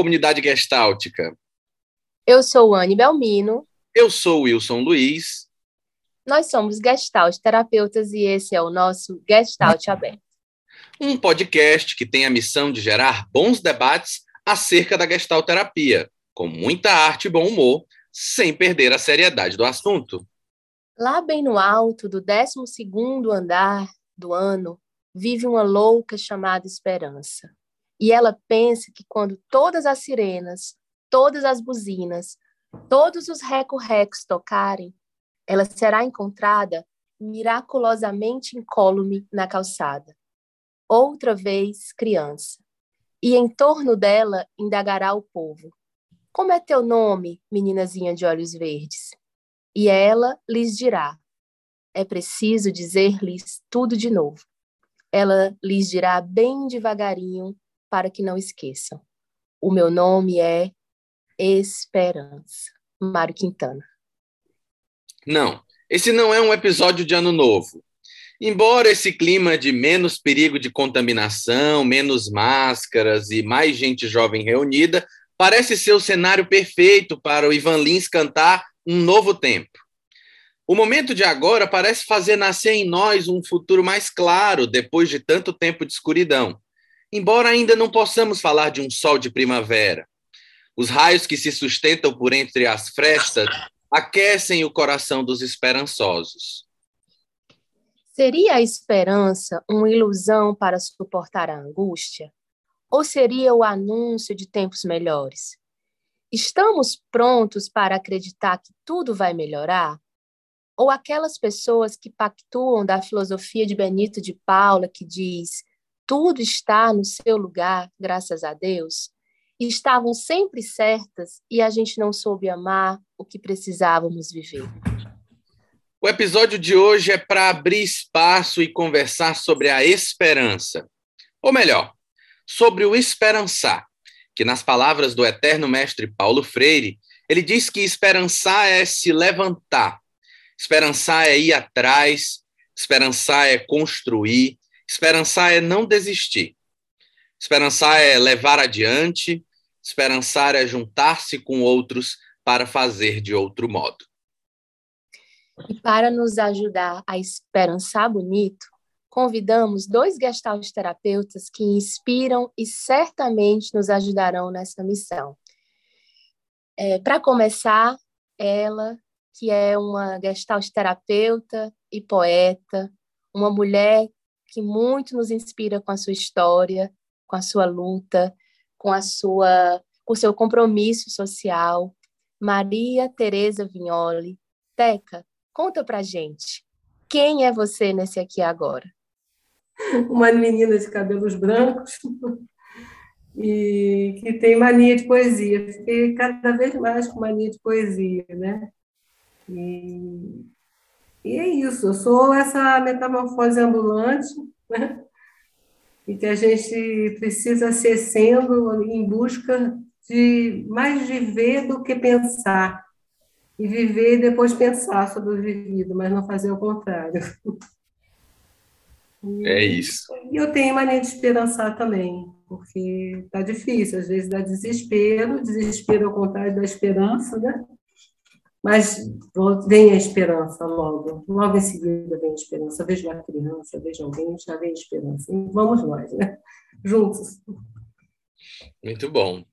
comunidade gestáltica. Eu sou Anne Belmino. Eu sou Wilson Luiz. Nós somos Gestalt terapeutas e esse é o nosso Gestalt Aberto. Um podcast que tem a missão de gerar bons debates acerca da Gestalt terapia, com muita arte e bom humor, sem perder a seriedade do assunto. Lá bem no alto do 12 andar do ano, vive uma louca chamada Esperança. E ela pensa que quando todas as sirenas, todas as buzinas, todos os recorrecos tocarem, ela será encontrada miraculosamente incólume na calçada. Outra vez criança. E em torno dela indagará o povo: Como é teu nome, meninazinha de olhos verdes? E ela lhes dirá: É preciso dizer-lhes tudo de novo. Ela lhes dirá bem devagarinho para que não esqueçam. O meu nome é Esperança. Mário Quintana. Não, esse não é um episódio de Ano Novo. Embora esse clima de menos perigo de contaminação, menos máscaras e mais gente jovem reunida, parece ser o cenário perfeito para o Ivan Lins cantar Um Novo Tempo. O momento de agora parece fazer nascer em nós um futuro mais claro depois de tanto tempo de escuridão. Embora ainda não possamos falar de um sol de primavera. Os raios que se sustentam por entre as frestas aquecem o coração dos esperançosos. Seria a esperança uma ilusão para suportar a angústia? Ou seria o anúncio de tempos melhores? Estamos prontos para acreditar que tudo vai melhorar? Ou aquelas pessoas que pactuam da filosofia de Benito de Paula, que diz: tudo está no seu lugar, graças a Deus? estavam sempre certas e a gente não soube amar o que precisávamos viver. O episódio de hoje é para abrir espaço e conversar sobre a esperança. Ou melhor, sobre o esperançar, que nas palavras do eterno mestre Paulo Freire, ele diz que esperançar é se levantar, esperançar é ir atrás, esperançar é construir, esperançar é não desistir. Esperançar é levar adiante, Esperançar é juntar-se com outros para fazer de outro modo. E para nos ajudar a esperançar bonito, convidamos dois gestalt terapeutas que inspiram e certamente nos ajudarão nessa missão. É, para começar, ela, que é uma gestalt terapeuta e poeta, uma mulher que muito nos inspira com a sua história, com a sua luta, com a sua com seu compromisso social. Maria Tereza Vignoli. Teca, conta pra gente. Quem é você nesse aqui agora? Uma menina de cabelos brancos e que tem mania de poesia. Fiquei cada vez mais com mania de poesia, né? E, e é isso. Eu sou essa metamorfose ambulante, né? e que a gente precisa ser sendo em busca de mais viver do que pensar. E viver e depois pensar sobre o vivido, mas não fazer o contrário. É isso. E eu tenho mania de esperançar também, porque está difícil, às vezes dá desespero, desespero ao contrário da esperança, né? Mas vem a esperança logo, logo em seguida vem a esperança. Vejo uma criança, vejo alguém, já vem a esperança. E vamos nós, né? Juntos. Muito bom.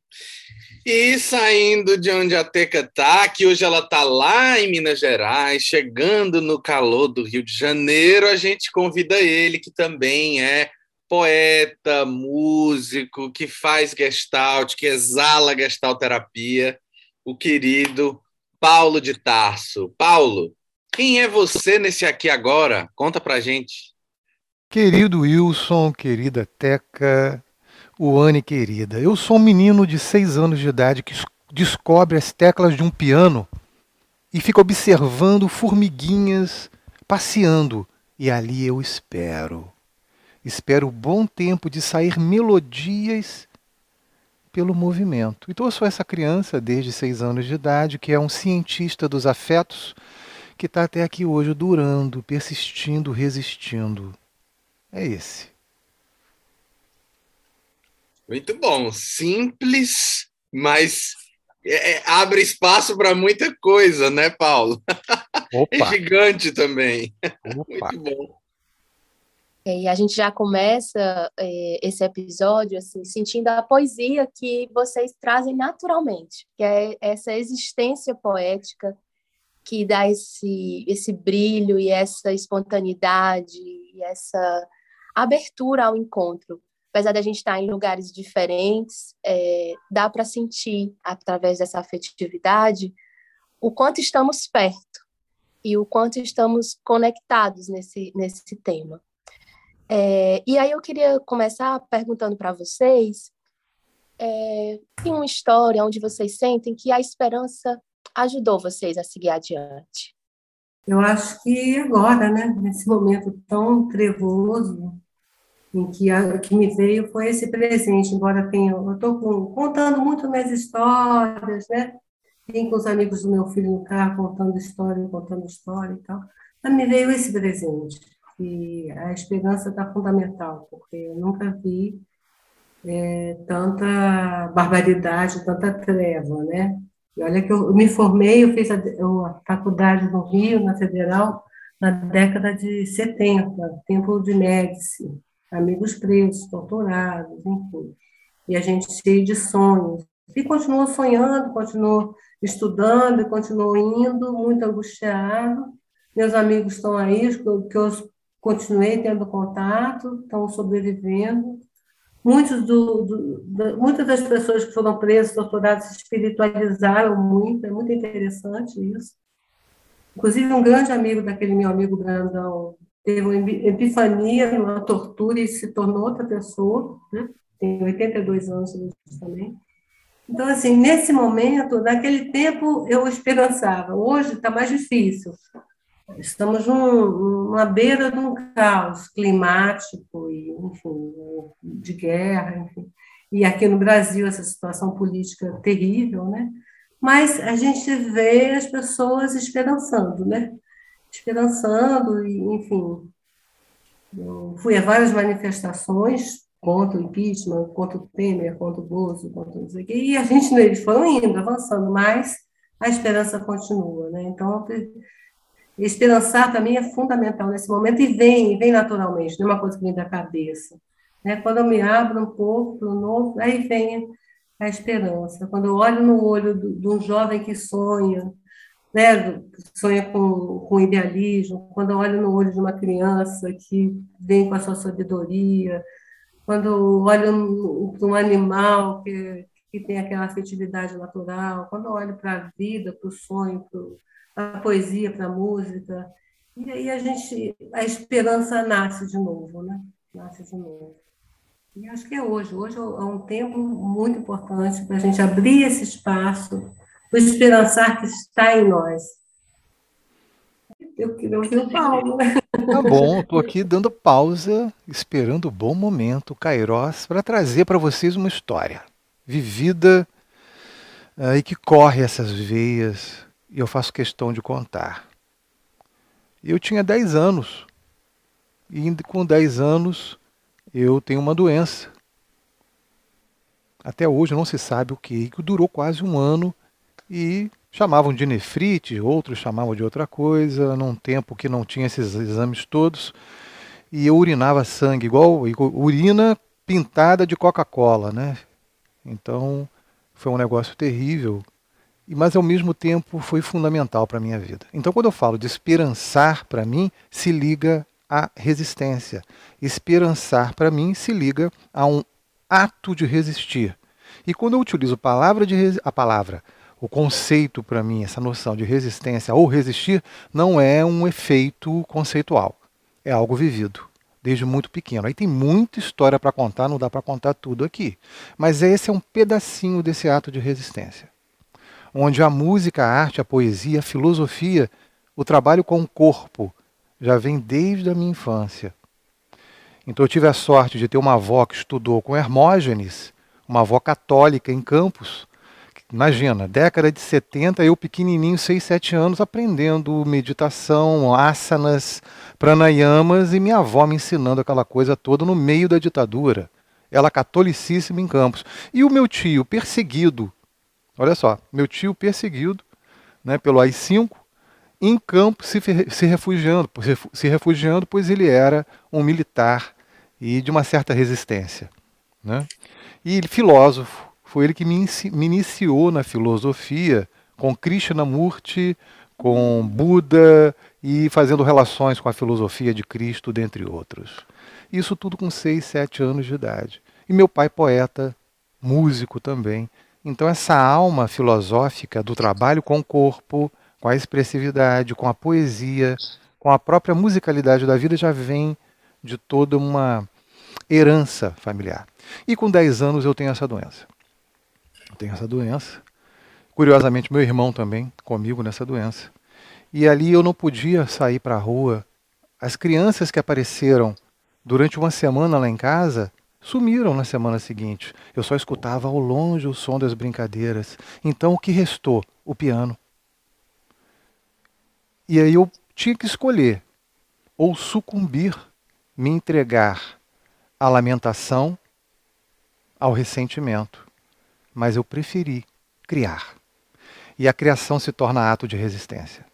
E saindo de onde a Teca está, que hoje ela está lá em Minas Gerais, chegando no calor do Rio de Janeiro, a gente convida ele, que também é poeta, músico, que faz gestalt, que exala gestalt terapia, o querido Paulo de Tarso. Paulo, quem é você nesse aqui agora? Conta pra gente. Querido Wilson, querida Teca, Uane querida, eu sou um menino de seis anos de idade que descobre as teclas de um piano e fica observando formiguinhas passeando, e ali eu espero. espera o bom tempo de sair melodias pelo movimento. Então eu sou essa criança desde seis anos de idade que é um cientista dos afetos que está até aqui hoje durando, persistindo, resistindo. É esse. Muito bom. Simples, mas é, é abre espaço para muita coisa, né, Paulo? Opa. É gigante também. Opa. Muito bom. É, e a gente já começa é, esse episódio assim, sentindo a poesia que vocês trazem naturalmente, que é essa existência poética que dá esse, esse brilho e essa espontaneidade e essa abertura ao encontro. Apesar da gente estar em lugares diferentes, é, dá para sentir, através dessa afetividade, o quanto estamos perto e o quanto estamos conectados nesse, nesse tema. É, e aí eu queria começar perguntando para vocês é, tem uma história onde vocês sentem que a esperança ajudou vocês a seguir adiante? Eu acho que agora, né, nesse momento tão trevoso, em que, a, que me veio foi esse presente, embora tenha, eu estou contando muito minhas histórias, né, vim com os amigos do meu filho no carro contando história, contando história e tal, mas me veio esse presente, e a esperança está fundamental, porque eu nunca vi é, tanta barbaridade, tanta treva, né, e olha que eu, me formei, eu fiz a, a, faculdade no Rio, na Federal, na década de 70, tempo de Médici, amigos presos, torturados, enfim. E a gente cheio de sonhos. E continuou sonhando, continuou estudando, continuou indo, muito angustiado. Meus amigos estão aí, que eu continuei tendo contato, estão sobrevivendo. Muitos do, do, do, muitas das pessoas que foram presas, torturadas, se espiritualizaram muito, é muito interessante isso. Inclusive, um grande amigo daquele meu amigo Brandão teve uma epifania numa tortura e se tornou outra pessoa, né? tem 82 anos também. Então, assim, nesse momento, naquele tempo, eu esperançava. Hoje está mais difícil. Estamos num, numa beira de um caos climático e, enfim, de guerra, enfim. E aqui no Brasil essa situação política terrível, né? Mas a gente vê as pessoas esperançando, né? Esperançando e, enfim, eu fui a várias manifestações contra o impeachment, contra o Temer, contra o Bozo, contra não sei o quê, e a gente, eles foram indo, avançando, mas a esperança continua, né? Então, Esperançar também é fundamental nesse momento e vem, vem naturalmente, não é uma coisa que vem da cabeça. Né? Quando eu me abro um pouco para o novo, aí vem a esperança. Quando eu olho no olho de um jovem que sonha, né, sonha com, com idealismo, quando eu olho no olho de uma criança que vem com a sua sabedoria, quando eu olho para um animal que, que tem aquela afetividade natural, quando eu olho para a vida, para o sonho, para a poesia, para a música. E aí a gente, a esperança nasce de novo, né? Nasce de novo. E acho que é hoje. Hoje é um tempo muito importante para a gente abrir esse espaço, o esperançar que está em nós. Eu queria ouvir o Paulo. Tá bom, estou aqui dando pausa, esperando o bom momento, o Kairos, para trazer para vocês uma história vivida uh, e que corre essas veias e eu faço questão de contar. Eu tinha 10 anos, e com 10 anos eu tenho uma doença. Até hoje não se sabe o que, que durou quase um ano e chamavam de nefrite, outros chamavam de outra coisa, num tempo que não tinha esses exames todos, e eu urinava sangue, igual urina pintada de Coca-Cola, né? Então foi um negócio terrível mas ao mesmo tempo foi fundamental para a minha vida. Então, quando eu falo de esperançar, para mim, se liga à resistência. Esperançar, para mim, se liga a um ato de resistir. E quando eu utilizo a palavra, a palavra o conceito para mim, essa noção de resistência ou resistir, não é um efeito conceitual, é algo vivido desde muito pequeno. Aí tem muita história para contar, não dá para contar tudo aqui. Mas esse é um pedacinho desse ato de resistência onde a música, a arte, a poesia, a filosofia, o trabalho com o corpo já vem desde a minha infância. Então eu tive a sorte de ter uma avó que estudou com Hermógenes, uma avó católica em Campos. Imagina, década de 70, eu pequenininho, 6, 7 anos, aprendendo meditação, asanas, pranayamas e minha avó me ensinando aquela coisa toda no meio da ditadura. Ela catolicíssima em Campos. E o meu tio perseguido, olha só, meu tio perseguido né, pelo AI-5, em Campos se, se refugiando, se refugiando, pois ele era um militar e de uma certa resistência. Né? E filósofo, foi ele que me, me iniciou na filosofia com Krishnamurti, com Buda e fazendo relações com a filosofia de Cristo, dentre outros. Isso tudo com 6, 7 anos de idade. E meu pai, poeta, músico também. Então, essa alma filosófica do trabalho com o corpo, com a expressividade, com a poesia, com a própria musicalidade da vida já vem de toda uma herança familiar. E com 10 anos eu tenho essa doença. Eu tenho essa doença. Curiosamente, meu irmão também comigo nessa doença. E ali eu não podia sair para a rua. As crianças que apareceram durante uma semana lá em casa sumiram na semana seguinte. Eu só escutava ao longe o som das brincadeiras. Então o que restou? O piano. E aí eu tinha que escolher ou sucumbir, me entregar à lamentação ao ressentimento, mas eu preferi criar. E a criação se torna ato de resistência.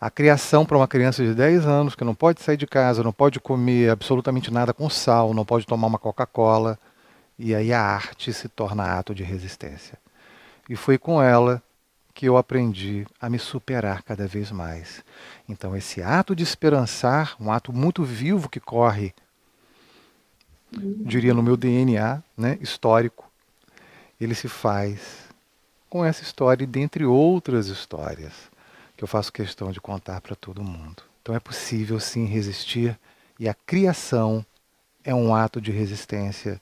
A criação para uma criança de 10 anos que não pode sair de casa, não pode comer absolutamente nada com sal, não pode tomar uma Coca-Cola, e aí a arte se torna ato de resistência. E foi com ela que eu aprendi a me superar cada vez mais. Então, esse ato de esperançar, um ato muito vivo que corre diria no meu DNA né, histórico, ele se faz com essa história e dentre outras histórias que eu faço questão de contar para todo mundo. Então é possível sim resistir e a criação é um ato de resistência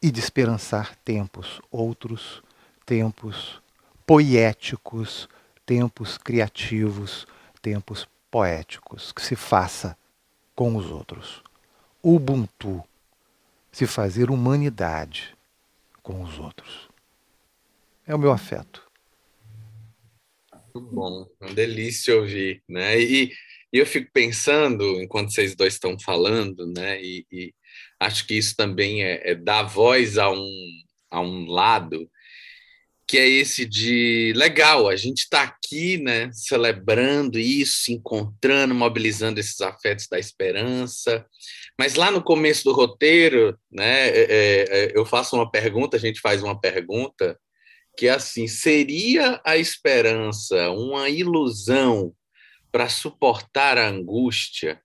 e de esperançar tempos, outros tempos poéticos, tempos criativos, tempos poéticos, que se faça com os outros. Ubuntu, se fazer humanidade com os outros. É o meu afeto. Muito bom, uma delícia ouvir, né? E, e eu fico pensando, enquanto vocês dois estão falando, né? E, e acho que isso também é, é dar voz a um, a um lado que é esse de legal, a gente está aqui, né, celebrando isso, se encontrando, mobilizando esses afetos da esperança. Mas lá no começo do roteiro, né, é, é, é, eu faço uma pergunta, a gente faz uma pergunta que é assim: seria a esperança uma ilusão para suportar a angústia?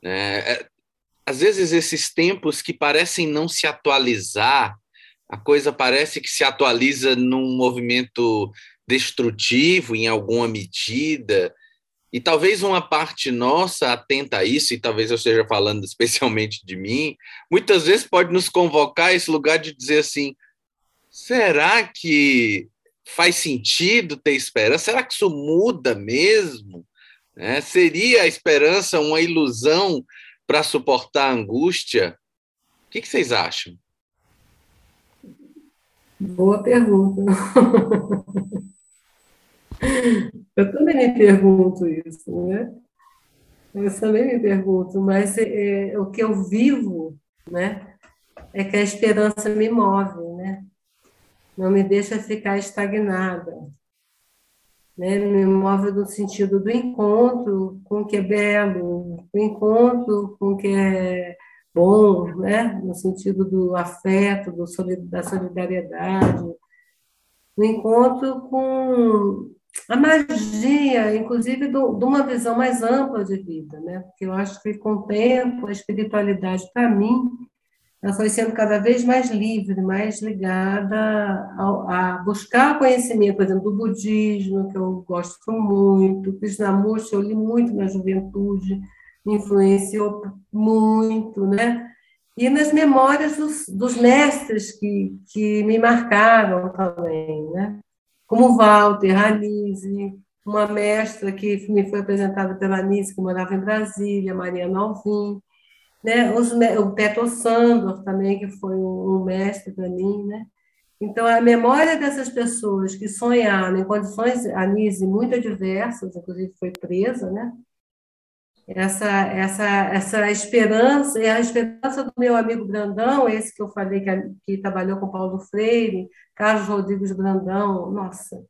Né? É, às vezes esses tempos que parecem não se atualizar a coisa parece que se atualiza num movimento destrutivo em alguma medida. E talvez uma parte nossa atenta a isso, e talvez eu esteja falando especialmente de mim, muitas vezes pode nos convocar a esse lugar de dizer assim: será que faz sentido ter esperança? Será que isso muda mesmo? Né? Seria a esperança uma ilusão para suportar a angústia? O que, que vocês acham? Boa pergunta. Eu também me pergunto isso, né? Eu também me pergunto, mas é, é, o que eu vivo, né, é que a esperança me move, né? Não me deixa ficar estagnada, né? Me move no sentido do encontro com o que é belo, do encontro com o que é bom, né? no sentido do afeto, do, da solidariedade, no encontro com a magia, inclusive do, de uma visão mais ampla de vida, né? porque eu acho que com o tempo a espiritualidade, para mim, ela foi sendo cada vez mais livre, mais ligada a, a buscar conhecimento, por exemplo, do budismo, que eu gosto muito, Krishnamurti, eu li muito na juventude, me influenciou muito, né? E nas memórias dos, dos mestres que, que me marcaram também, né? Como Walter, Ranise, uma mestra que me foi apresentada pela Anise, que morava em Brasília, Maria Alvim. Né? Os, o Petro Sandor também, que foi um, mestre para mim, né? Então, a memória dessas pessoas que sonharam em condições, a Nise, muito adversas, inclusive foi presa, né? Essa, essa, essa esperança, é a esperança do meu amigo Brandão, esse que eu falei que, que trabalhou com Paulo Freire, Carlos Rodrigues Brandão, nossa,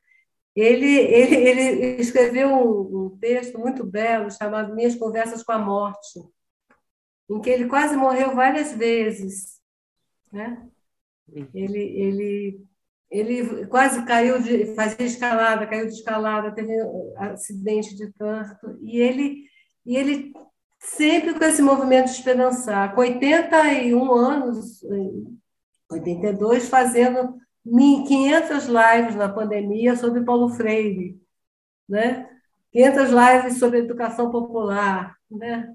ele, ele, ele escreveu um, um texto muito belo chamado Minhas Conversas com a Morte, em que ele quase morreu várias vezes, né? Ele, ele, ele quase caiu de fazia escalada, caiu de escalada, teve acidente de trânsito e ele e ele sempre com esse movimento de esperançar, com 81 anos, 82, fazendo 500 lives na pandemia sobre Paulo Freire, né? 500 lives sobre educação popular, né?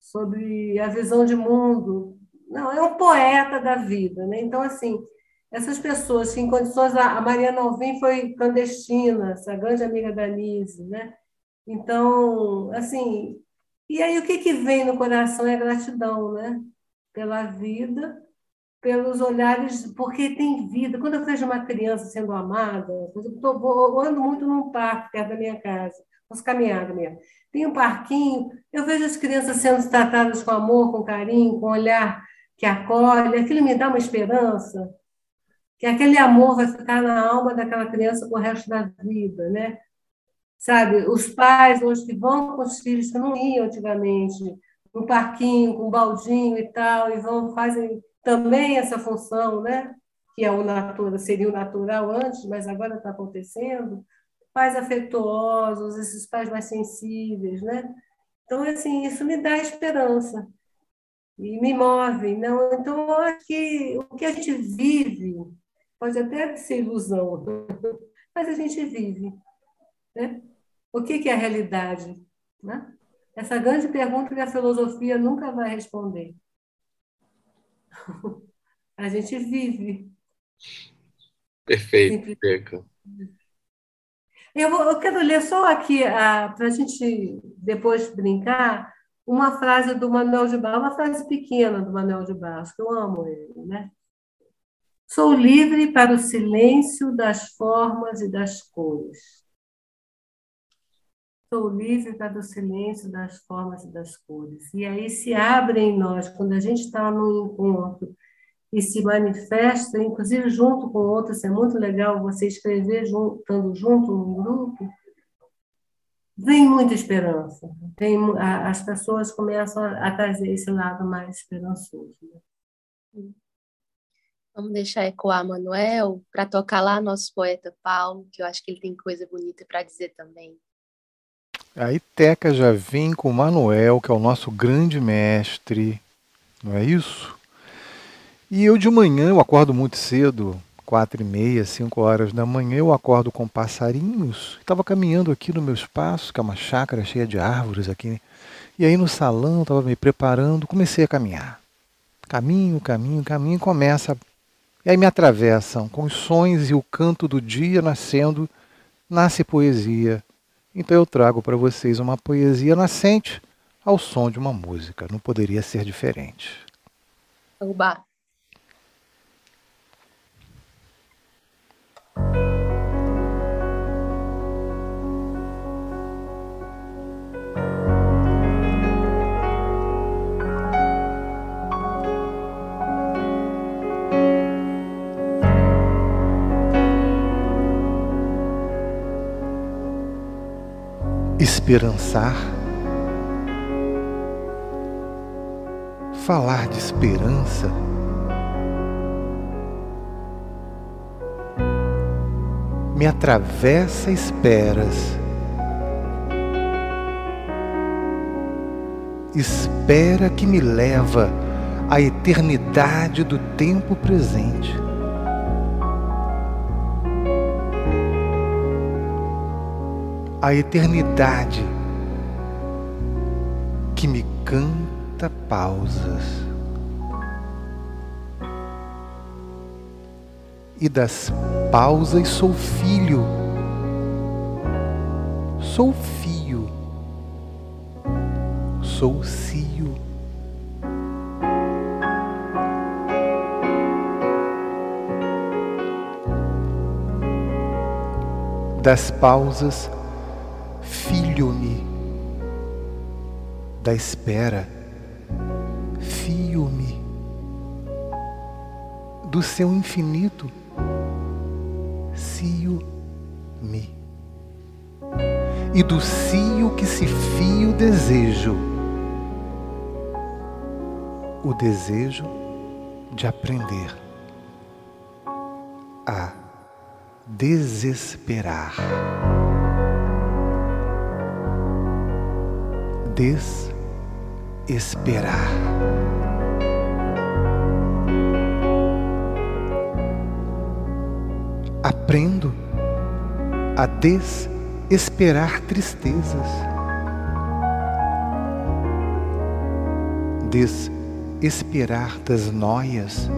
Sobre a visão de mundo. Não, é um poeta da vida, né? Então, assim, essas pessoas que em condições... A Mariana Alvim foi clandestina, essa grande amiga da Nise, né? Então, assim... E aí, o que, que vem no coração é gratidão, né? Pela vida, pelos olhares, porque tem vida. Quando eu vejo uma criança sendo amada, eu, tô, eu ando muito num parque perto da minha casa, faço caminhada mesmo. Tem um parquinho, eu vejo as crianças sendo tratadas com amor, com carinho, com olhar que acolhe, aquilo me dá uma esperança, que aquele amor vai ficar na alma daquela criança o resto da vida, né? Sabe, os pais hoje que vão com os filhos que não iam antigamente, no parquinho, com um baldinho e tal, e vão, fazem também essa função, né? que é o natural, seria o natural antes, mas agora está acontecendo, pais afetuosos, esses pais mais sensíveis, né? Então, assim, isso me dá esperança e me move. Não? Então, eu acho que o que a gente vive pode até ser ilusão, mas a gente vive. Né? O que, que é a realidade? Né? Essa grande pergunta que a filosofia nunca vai responder. A gente vive. Perfeito, Peca. Eu, eu, quero ler só aqui, para a gente depois brincar, uma frase do Manuel de Barros, uma frase pequena do Manuel de Barros, que eu amo ele, né? Sou livre para o silêncio das formas e das cores. Sou livre para o silêncio das formas e das cores. E aí se abre em nós, quando a gente está no encontro e se manifesta, inclusive junto com outros, é muito legal você escrever estando junto num grupo, vem muita esperança. Tem, as pessoas começam a trazer esse lado mais esperançoso. Né? Vamos deixar ecoar Manuel para tocar lá nosso poeta Paulo, que eu acho que ele tem coisa bonita para dizer também. Aí Teca já vem com o Manuel, que é o nosso grande mestre, não é isso? E eu de manhã, eu acordo muito cedo, quatro e meia, cinco horas da manhã, eu acordo com passarinhos. Estava caminhando aqui no meu espaço, que é uma chácara cheia de árvores aqui. E aí no salão, estava me preparando, comecei a caminhar. Caminho, caminho, caminho, começa. E aí me atravessam com os sons e o canto do dia nascendo, nasce poesia então eu trago para vocês uma poesia nascente ao som de uma música. Não poderia ser diferente. Oba. Esperançar, falar de esperança, me atravessa esperas, espera que me leva à eternidade do tempo presente. a eternidade que me canta pausas e das pausas sou filho. Sou fio. Sou cio. Das pausas, filho-me. Da espera, fio-me. Do seu infinito, cio-me, e do cio que se fio desejo, o desejo de aprender a desesperar. Desesperar. Aprendo a desesperar tristezas. Desesperar das noias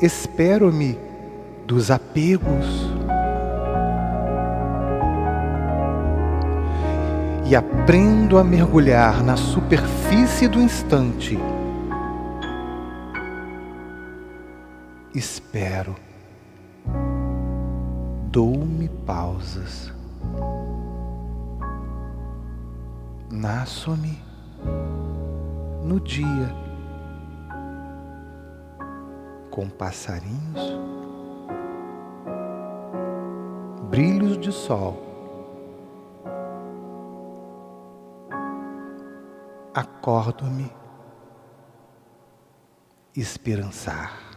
desespero-me dos apegos e aprendo a mergulhar na superfície do instante. Espero, dou-me pausas, nasço-me no dia com passarinhos, brilhos de sol. Acordo-me esperançar.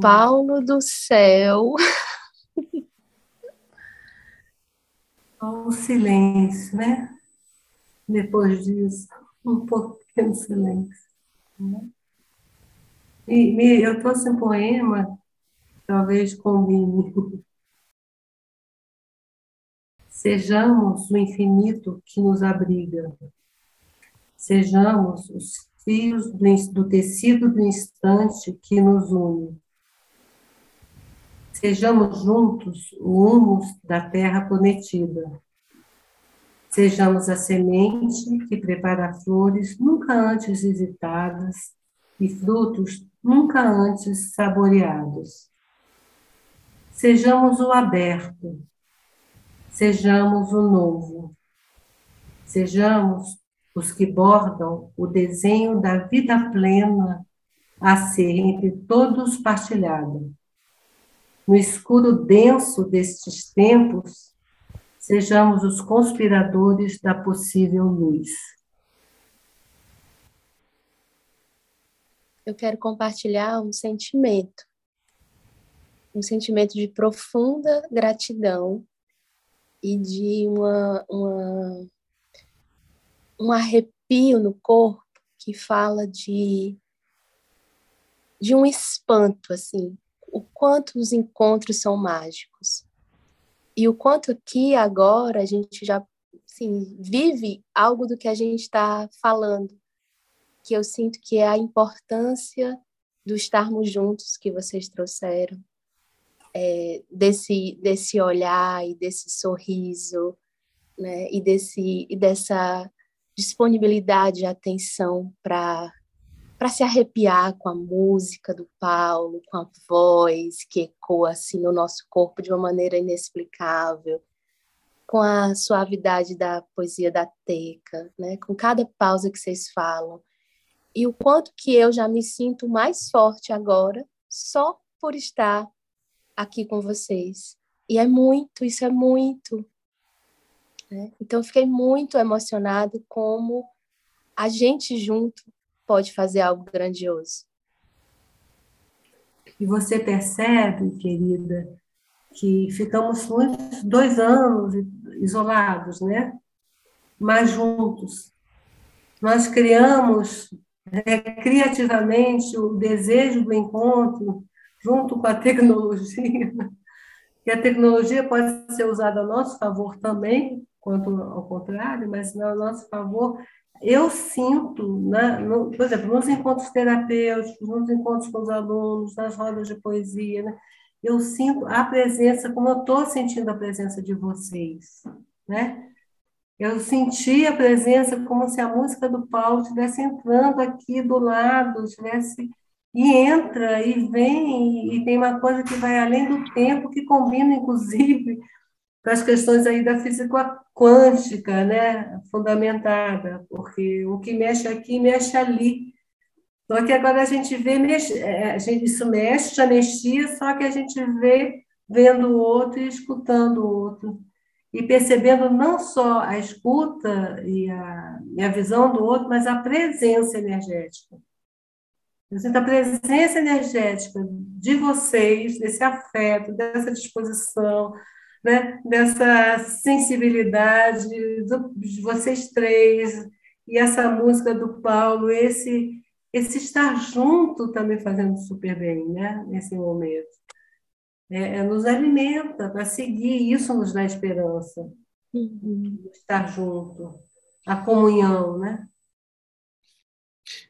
Paulo do céu. O silêncio, né? Depois disso, um pouquinho de silêncio. Né? E, eu trouxe um poema, talvez combine. Sejamos o infinito que nos abriga. Sejamos os fios do tecido do instante que nos une Sejamos juntos o humus da terra prometida. Sejamos a semente que prepara flores nunca antes visitadas e frutos nunca antes saboreados. Sejamos o aberto, sejamos o novo, sejamos os que bordam o desenho da vida plena a ser entre todos partilhada no escuro denso destes tempos, sejamos os conspiradores da possível luz. Eu quero compartilhar um sentimento, um sentimento de profunda gratidão e de uma, uma um arrepio no corpo que fala de de um espanto assim o quanto os encontros são mágicos. E o quanto aqui agora a gente já assim, vive algo do que a gente está falando, que eu sinto que é a importância do estarmos juntos que vocês trouxeram, é, desse, desse olhar e desse sorriso, né, e, desse, e dessa disponibilidade e atenção para para se arrepiar com a música do Paulo, com a voz que ecoa assim no nosso corpo de uma maneira inexplicável, com a suavidade da poesia da Teca, né? com cada pausa que vocês falam. E o quanto que eu já me sinto mais forte agora só por estar aqui com vocês. E é muito, isso é muito. Né? Então, fiquei muito emocionada como a gente junto pode fazer algo grandioso. E você percebe, querida, que ficamos muitos, dois anos isolados, né? Mas juntos. Nós criamos né, criativamente o desejo do encontro junto com a tecnologia. E a tecnologia pode ser usada a nosso favor também, quanto ao contrário, mas a nosso favor eu sinto, né, no, por exemplo, nos encontros terapêuticos, nos encontros com os alunos, nas rodas de poesia, né, eu sinto a presença, como eu estou sentindo a presença de vocês, né? Eu senti a presença como se a música do Paulo estivesse entrando aqui do lado, estivesse e entra e vem e tem uma coisa que vai além do tempo que combina inclusive com as questões aí da física quântica, né, fundamentada, porque o que mexe aqui mexe ali. Só que agora a gente vê, mexe, é, a gente, isso mexe, já mexia, só que a gente vê vendo o outro e escutando o outro. E percebendo não só a escuta e a, e a visão do outro, mas a presença energética. A presença energética de vocês, desse afeto, dessa disposição, né, dessa sensibilidade do, de vocês três e essa música do Paulo, esse esse estar junto também fazendo super bem, né, nesse momento. É, é nos alimenta para seguir, isso nos dá esperança. Uhum. Estar junto, a comunhão, né?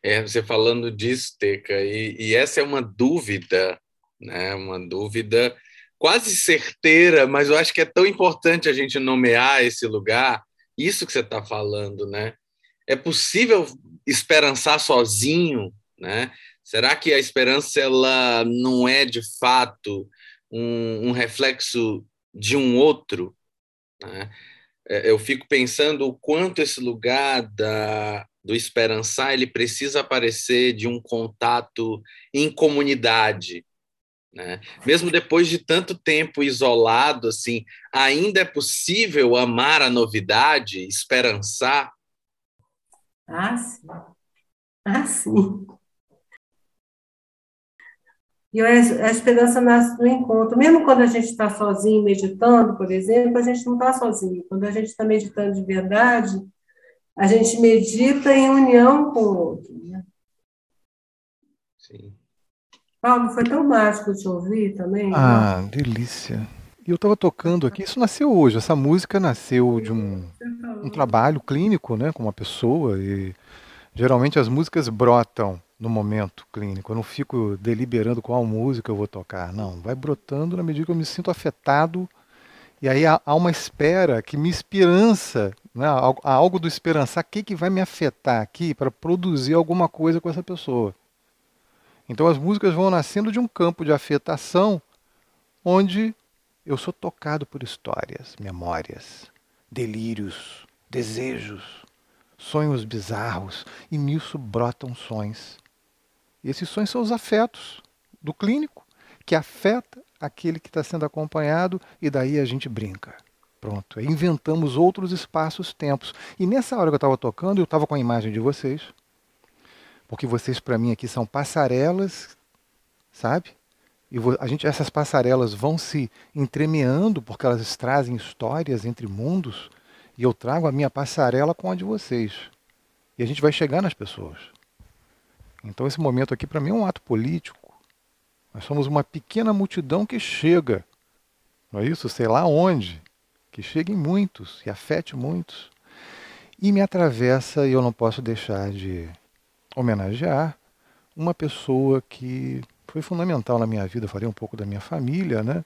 É, você falando disso, Teca, e, e essa é uma dúvida, né, uma dúvida quase certeira, mas eu acho que é tão importante a gente nomear esse lugar, isso que você está falando, né? É possível esperançar sozinho, né? Será que a esperança ela não é de fato um, um reflexo de um outro? Né? É, eu fico pensando o quanto esse lugar da, do esperançar ele precisa aparecer de um contato em comunidade, né? Mesmo depois de tanto tempo isolado, assim, ainda é possível amar a novidade, esperançar? Ah, sim. Ah, sim. E a esperança nasce do encontro. Mesmo quando a gente está sozinho meditando, por exemplo, a gente não está sozinho. Quando a gente está meditando de verdade, a gente medita em união com o outro. Né? Sim. Paulo, foi tão mágico te ouvir também. Ah, delícia. E eu estava tocando aqui, isso nasceu hoje, essa música nasceu de um, um trabalho clínico, né, com uma pessoa, e geralmente as músicas brotam no momento clínico. Eu não fico deliberando qual música eu vou tocar, não. Vai brotando na medida que eu me sinto afetado, e aí há, há uma espera que me esperança, né, há algo do esperançar, o que, que vai me afetar aqui para produzir alguma coisa com essa pessoa. Então as músicas vão nascendo de um campo de afetação onde eu sou tocado por histórias, memórias, delírios, desejos, sonhos bizarros, e nisso brotam sons. E esses sons são os afetos do clínico, que afeta aquele que está sendo acompanhado, e daí a gente brinca. Pronto, inventamos outros espaços, tempos. E nessa hora que eu estava tocando, eu estava com a imagem de vocês, porque vocês para mim aqui são passarelas, sabe? E a gente, essas passarelas vão se entremeando porque elas trazem histórias entre mundos e eu trago a minha passarela com a de vocês. E a gente vai chegar nas pessoas. Então esse momento aqui para mim é um ato político. Nós somos uma pequena multidão que chega, não é isso? Sei lá onde, que chega em muitos e afete muitos. E me atravessa e eu não posso deixar de homenagear uma pessoa que foi fundamental na minha vida, falei um pouco da minha família, né?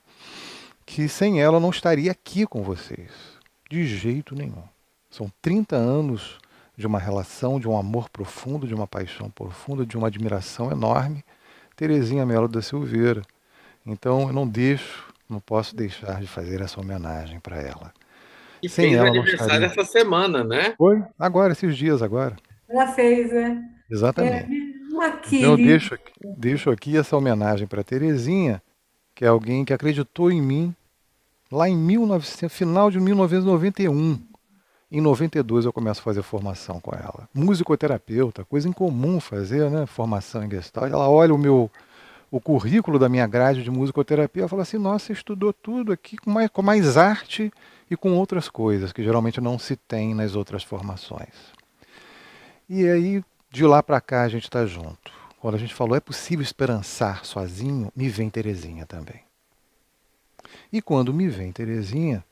Que sem ela eu não estaria aqui com vocês, de jeito nenhum. São 30 anos de uma relação, de um amor profundo, de uma paixão profunda, de uma admiração enorme, Terezinha Melo da Silveira. Então eu não deixo, não posso deixar de fazer essa homenagem para ela. E Sem fez ela, aniversário essa semana, né? Foi, agora, esses dias agora. Ela fez, né? Exatamente. É, uma então eu deixo, deixo aqui essa homenagem para Terezinha, que é alguém que acreditou em mim lá em 1900, final de 1991. Em 92 eu começo a fazer formação com ela. Musicoterapeuta, coisa incomum fazer, né? Formação em Gestalt. Ela olha o meu o currículo da minha grade de musicoterapia e fala assim: nossa, você estudou tudo aqui com mais, com mais arte e com outras coisas que geralmente não se tem nas outras formações. E aí, de lá para cá, a gente está junto. Quando a gente falou é possível esperançar sozinho, me vem Terezinha também. E quando me vem Terezinha,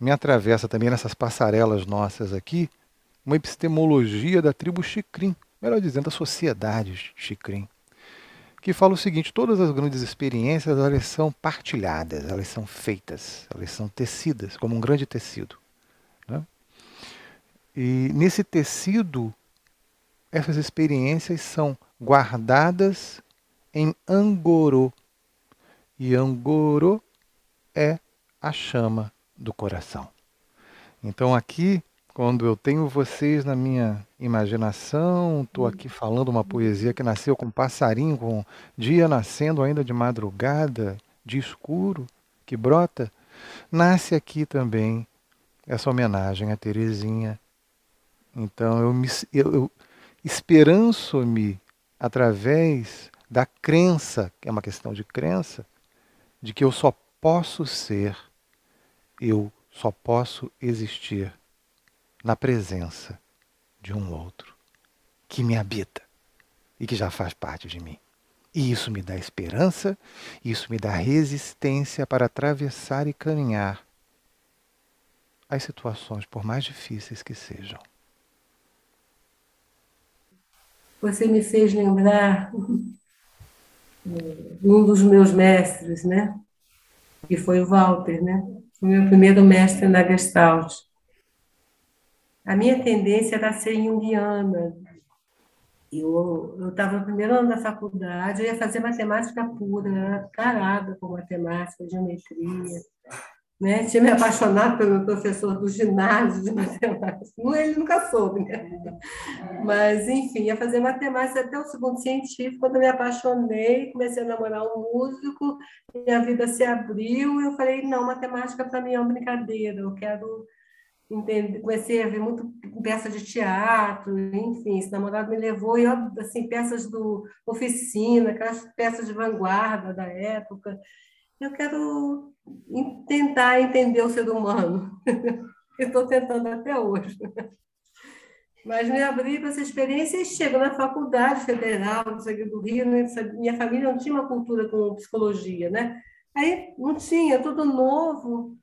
me atravessa também nessas passarelas nossas aqui uma epistemologia da tribo Chicrim, melhor dizendo, da sociedade Chicrim, que fala o seguinte: todas as grandes experiências elas são partilhadas, elas são feitas, elas são tecidas, como um grande tecido. Né? E nesse tecido, essas experiências são guardadas em Angorô. E Angorô é a chama do coração. Então aqui, quando eu tenho vocês na minha imaginação, estou aqui falando uma poesia que nasceu com um passarinho, com dia nascendo ainda de madrugada, de escuro, que brota, nasce aqui também essa homenagem a Terezinha. Então eu, me, eu, eu esperanço-me através da crença, que é uma questão de crença, de que eu só posso ser eu só posso existir na presença de um outro que me habita e que já faz parte de mim. E isso me dá esperança, isso me dá resistência para atravessar e caminhar as situações, por mais difíceis que sejam. Você me fez lembrar um dos meus mestres, né? Que foi o Walter, né? o meu primeiro mestre na Gestalt. A minha tendência era ser junguiana. Eu estava no primeiro ano da faculdade, eu ia fazer matemática pura, eu era tarada com matemática, geometria. Né? Tinha me apaixonado pelo professor do ginásio de matemática. Ele nunca soube, né? Mas, enfim, ia fazer matemática até o segundo científico. Quando eu me apaixonei, comecei a namorar um músico, minha vida se abriu. E eu falei: não, matemática para mim é uma brincadeira, eu quero entender. Comecei a ver muito peças de teatro, enfim. Esse namorado me levou, e assim, peças do Oficina, aquelas peças de vanguarda da época. Eu quero tentar entender o ser humano. Estou tentando até hoje. Mas me abri para essa experiência e chego na faculdade federal do Rio. Né? Minha família não tinha uma cultura com psicologia, né? Aí não tinha, tudo novo.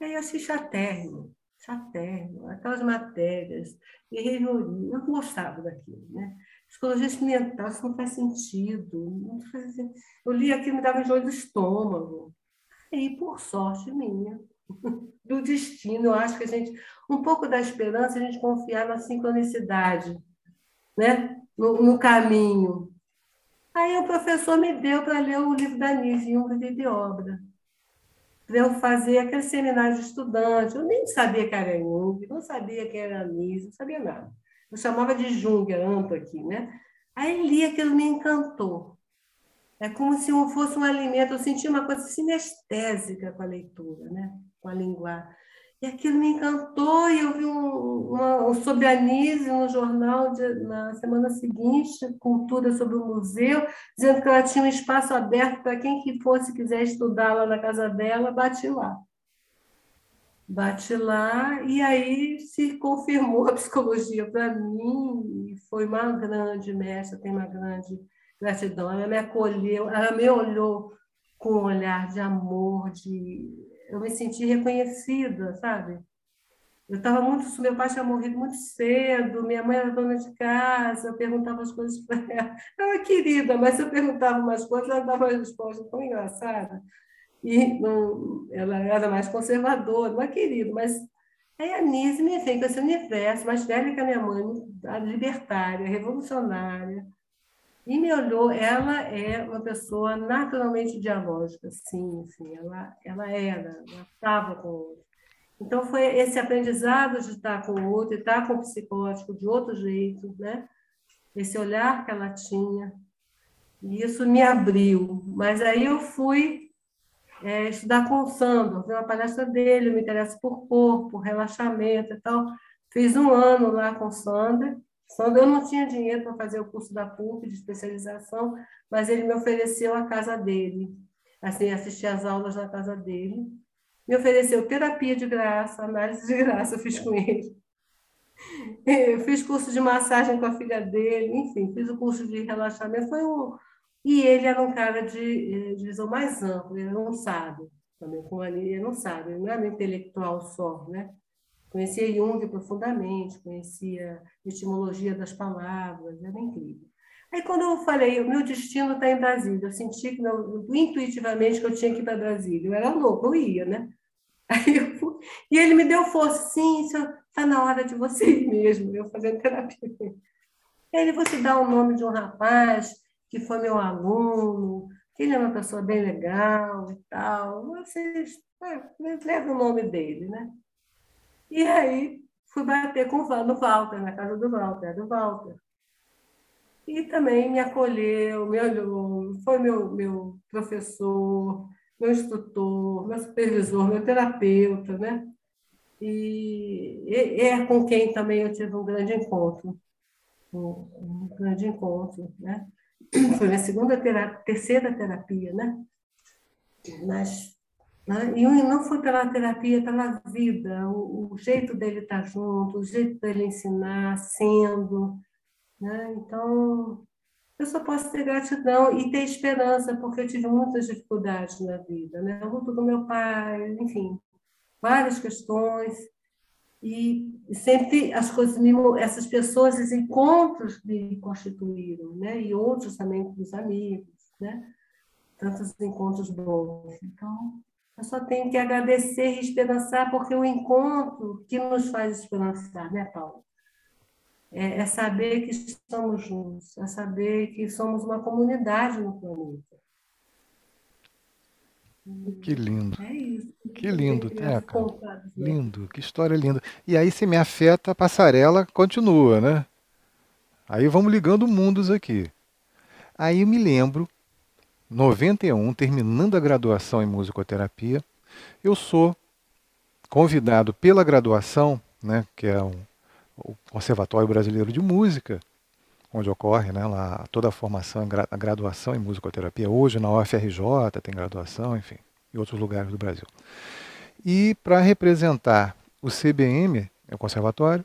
Aí eu achei chatérrimo, chatérrimo, aquelas matérias, e reunião. Eu não gostava daquilo, né? Psicologia experimental, isso não faz sentido. Não faz sentido. Eu li aquilo, me dava enjoo do estômago. E, por sorte minha, do destino, eu acho que a gente, um pouco da esperança, a gente confiar na sincronicidade, né? no, no caminho. Aí o professor me deu para ler o livro da Nise, um livro de obra, para eu fazer aquele seminário de estudante. Eu nem sabia que era Jung, não sabia que era Nise, não sabia nada. Eu chamava de Jung, Anto aqui, né? Aí li aquilo, me encantou. É como se fosse um alimento, eu senti uma coisa sinestésica com a leitura, né? com a linguagem. E aquilo me encantou, e eu vi um, uma, um sobre a Anise no jornal de, na semana seguinte, Cultura sobre o Museu, dizendo que ela tinha um espaço aberto para quem que fosse quiser estudar lá na casa dela, bate lá. Bate lá, e aí se confirmou a psicologia para mim, e foi uma grande mestra, tem uma grande gratidão. Ela me acolheu, ela me olhou com um olhar de amor, de eu me senti reconhecida, sabe? Eu estava muito. Meu pai tinha morrido muito cedo, minha mãe era dona de casa, eu perguntava as coisas para ela. Ela é querida, mas eu perguntava umas coisas, ela dava uma resposta tão engraçada. E não, ela era mais conservadora, não é querida, mas Aí a Nise me veio com esse universo, mais velha que a minha mãe, libertária, revolucionária, e me olhou, ela é uma pessoa naturalmente dialógica, sim, sim, ela, ela era, ela estava com o outro. Então, foi esse aprendizado de estar com o outro, estar com o psicótico de outro jeito, né? esse olhar que ela tinha, e isso me abriu. Mas aí eu fui é, estudar com o Sandro, vi uma palestra dele, me interessa por corpo, relaxamento e tal. Fiz um ano lá com o Sandro, quando eu não tinha dinheiro para fazer o curso da PUC de especialização, mas ele me ofereceu a casa dele, assim, assistir às aulas na casa dele. Me ofereceu terapia de graça, análise de graça, eu fiz com ele. Eu fiz curso de massagem com a filha dele, enfim, fiz o curso de relaxamento. Foi um... E ele era um cara de, de visão mais ampla, ele não sabe, também com ele não sabe, ele não era intelectual só, né? Conhecia Jung profundamente, conhecia etimologia das palavras, era incrível. Aí, quando eu falei, o meu destino está em Brasília, eu senti que meu, intuitivamente que eu tinha que ir para Brasília. Eu era louco, eu ia, né? Aí eu fui, e ele me deu força, sim, está na hora de você ir mesmo, eu fazendo terapia. Ele, você dá o nome de um rapaz que foi meu aluno, ele é uma pessoa bem legal e tal. Vocês, é, leva o nome dele, né? E aí fui bater com o no Walter, na casa do Walter, do Walter. E também me acolheu, me olhou, foi meu, meu professor, meu instrutor, meu supervisor, meu terapeuta, né? E é com quem também eu tive um grande encontro, um, um grande encontro, né? Foi minha segunda terapia, terceira terapia, né? Mas né? E não foi pela terapia, pela vida, o, o jeito dele estar junto, o jeito dele ensinar, sendo. Né? Então, eu só posso ter gratidão e ter esperança, porque eu tive muitas dificuldades na vida. Né? Eu luto com meu pai, enfim, várias questões. E sempre as coisas me, essas pessoas, esses encontros me constituíram, né? E outros também com os amigos, né? Tantos encontros bons. Então, eu só tenho que agradecer e esperançar, porque o encontro que nos faz esperançar, né, Paulo? É, é saber que estamos juntos, é saber que somos uma comunidade no planeta. Que lindo. É isso. Que lindo, Teca. Né? Lindo, que história linda. E aí, se me afeta, a passarela continua, né? Aí vamos ligando mundos aqui. Aí eu me lembro 91, terminando a graduação em musicoterapia, eu sou convidado pela graduação, né, que é um, o Conservatório Brasileiro de Música, onde ocorre né, lá, toda a formação, a graduação em musicoterapia. Hoje na UFRJ tem graduação, enfim, em outros lugares do Brasil. E para representar o CBM, é o Conservatório,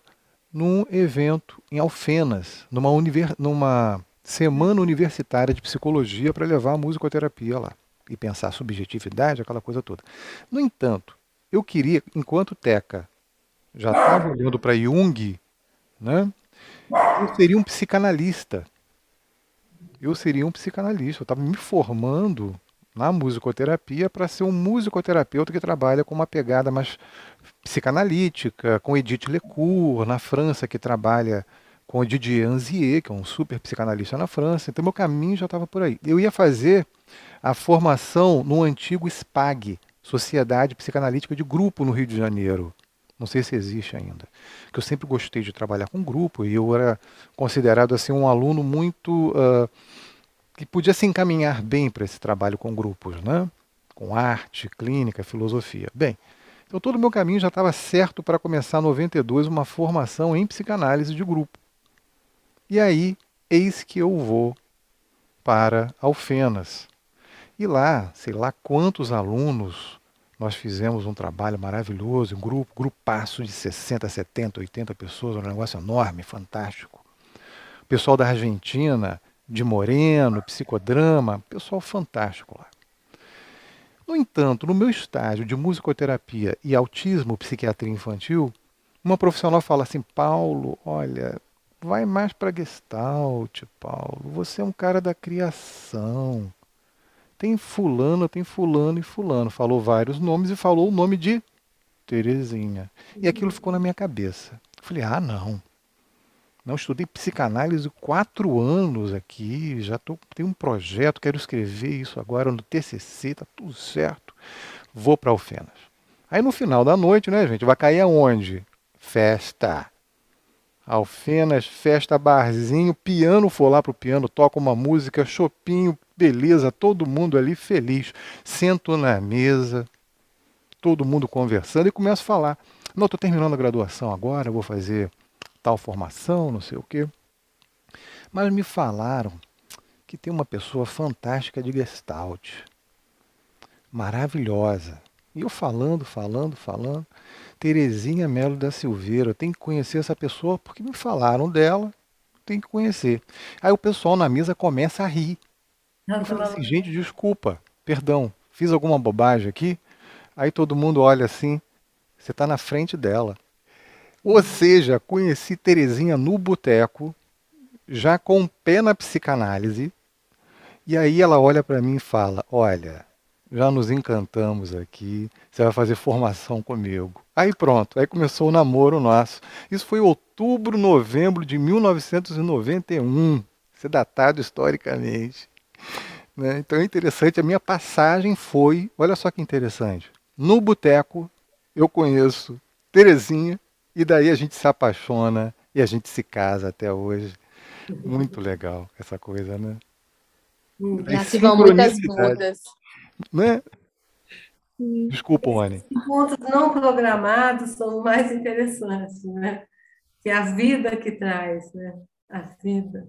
num evento em Alfenas, numa, univers, numa semana universitária de psicologia para levar a musicoterapia lá e pensar subjetividade, aquela coisa toda. No entanto, eu queria, enquanto Teca já estava olhando para Jung, né, eu seria um psicanalista. Eu seria um psicanalista. Eu estava me formando na musicoterapia para ser um musicoterapeuta que trabalha com uma pegada mais psicanalítica, com Edith Lecourt, na França, que trabalha com Didier Anzier, que é um super psicanalista na França. Então, meu caminho já estava por aí. Eu ia fazer a formação no antigo SPAG, Sociedade Psicanalítica de Grupo, no Rio de Janeiro. Não sei se existe ainda. Que eu sempre gostei de trabalhar com grupo e eu era considerado assim um aluno muito uh, que podia se encaminhar bem para esse trabalho com grupos, né? Com arte, clínica, filosofia. Bem, então todo o meu caminho já estava certo para começar em 92 uma formação em psicanálise de grupo. E aí, eis que eu vou para Alfenas. E lá, sei lá quantos alunos, nós fizemos um trabalho maravilhoso, um grupo, grupaço de 60, 70, 80 pessoas, um negócio enorme, fantástico. O pessoal da Argentina, de Moreno, psicodrama, pessoal fantástico lá. No entanto, no meu estágio de musicoterapia e autismo, psiquiatria infantil, uma profissional fala assim: Paulo, olha, Vai mais para Gestalt, Paulo. Você é um cara da criação. Tem fulano, tem fulano e fulano. Falou vários nomes e falou o nome de Terezinha. E aquilo ficou na minha cabeça. Falei, ah, não. Não estudei psicanálise quatro anos aqui, já tô, tenho um projeto, quero escrever isso agora no TCC, tá tudo certo. Vou para Alfenas. Aí no final da noite, né, gente, vai cair aonde? Festa. Alfenas, festa, barzinho, piano, for lá pro piano, toca uma música, chopinho, beleza, todo mundo ali feliz. Sento na mesa, todo mundo conversando e começo a falar. Não, estou terminando a graduação agora, vou fazer tal formação, não sei o quê. Mas me falaram que tem uma pessoa fantástica de Gestalt. Maravilhosa. E eu falando, falando, falando. Terezinha Melo da Silveira, tenho que conhecer essa pessoa porque me falaram dela, tem que conhecer. Aí o pessoal na mesa começa a rir. Eu falei assim, gente, desculpa, perdão, fiz alguma bobagem aqui? Aí todo mundo olha assim, você está na frente dela. Ou seja, conheci Terezinha no boteco, já com o pé na psicanálise, e aí ela olha para mim e fala: Olha, já nos encantamos aqui, você vai fazer formação comigo. Aí pronto, aí começou o namoro nosso. Isso foi outubro, novembro de 1991. Isso é datado historicamente. Né? Então é interessante, a minha passagem foi, olha só que interessante. No boteco eu conheço Terezinha e daí a gente se apaixona e a gente se casa até hoje. Muito legal essa coisa, né? Já se vão muitas bodas. Né? Desculpa, Anne. Encontros não programados são mais interessantes, né? Que é a vida que traz, né? A vida.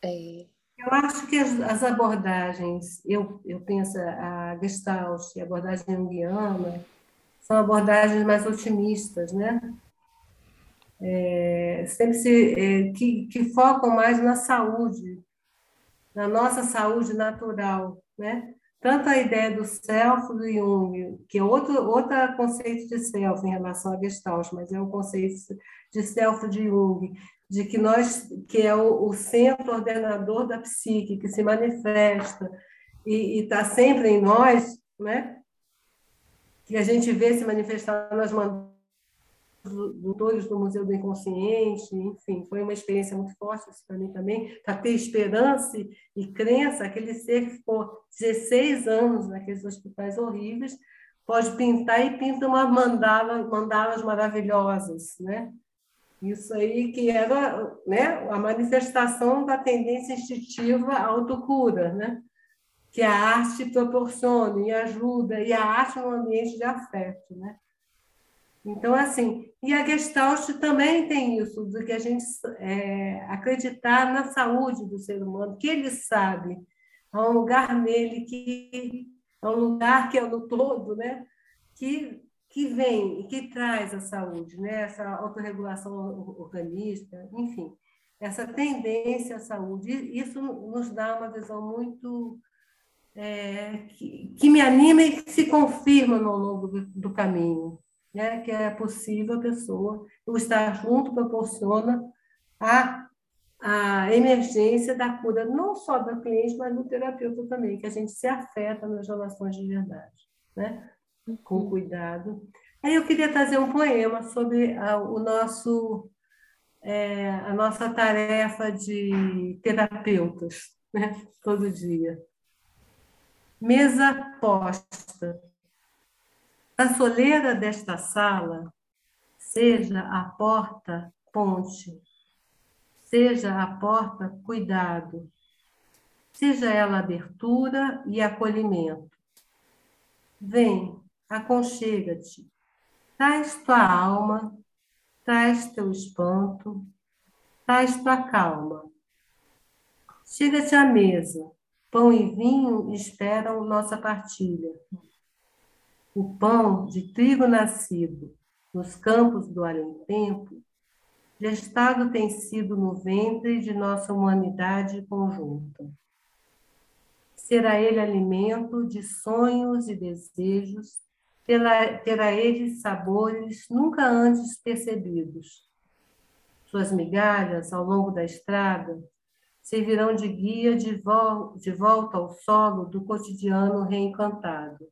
É. Eu acho que as, as, abordagens, eu, eu penso a Gestalt e a abordagem junguiana, são abordagens mais otimistas, né? É, sempre se, é, que, que focam mais na saúde, na nossa saúde natural, né? Tanto a ideia do self do Jung, que é outro, outro conceito de self em relação a Gestalt, mas é o conceito de self de Jung, de que nós, que é o, o centro ordenador da psique, que se manifesta e está sempre em nós, né? que a gente vê se manifestar nas doutores do Museu do Inconsciente, enfim, foi uma experiência muito forte para mim também, para ter esperança e crença, aquele ser que ficou 16 anos naqueles hospitais horríveis, pode pintar e pinta uma mandala, mandalas maravilhosas, né? Isso aí que era né, a manifestação da tendência instintiva à autocura, né? que a arte proporciona e ajuda, e a arte é um ambiente de afeto. Né? Então, assim, e a Gestalt também tem isso, de que a gente é, acreditar na saúde do ser humano, que ele sabe, há um lugar nele que é um lugar que é no todo, né? que que vem e que traz a saúde, né? essa autorregulação organística, enfim, essa tendência à saúde. Isso nos dá uma visão muito. É, que, que, me anima e que se confirma ao longo do, do, caminho, né? que é possível a pessoa, o estar junto proporciona a, a emergência da cura, não só da cliente, mas do terapeuta também, que a gente se afeta nas relações de verdade. Né? Com uhum. cuidado. Aí eu queria trazer um poema sobre a, o nosso, é, a nossa tarefa de terapeutas, né? todo dia. Mesa posta. A soleira desta sala seja a porta ponte, seja a porta cuidado, seja ela abertura e acolhimento. Vem, aconchega-te. Traz tua alma, traz teu espanto, traz tua calma. Chega-te à mesa, pão e vinho esperam nossa partilha. O pão de trigo nascido nos campos do além-tempo, gestado tem sido no ventre de nossa humanidade conjunta. Será ele alimento de sonhos e desejos terá, terá ele sabores nunca antes percebidos. Suas migalhas, ao longo da estrada, servirão de guia de, vol de volta ao solo do cotidiano reencantado.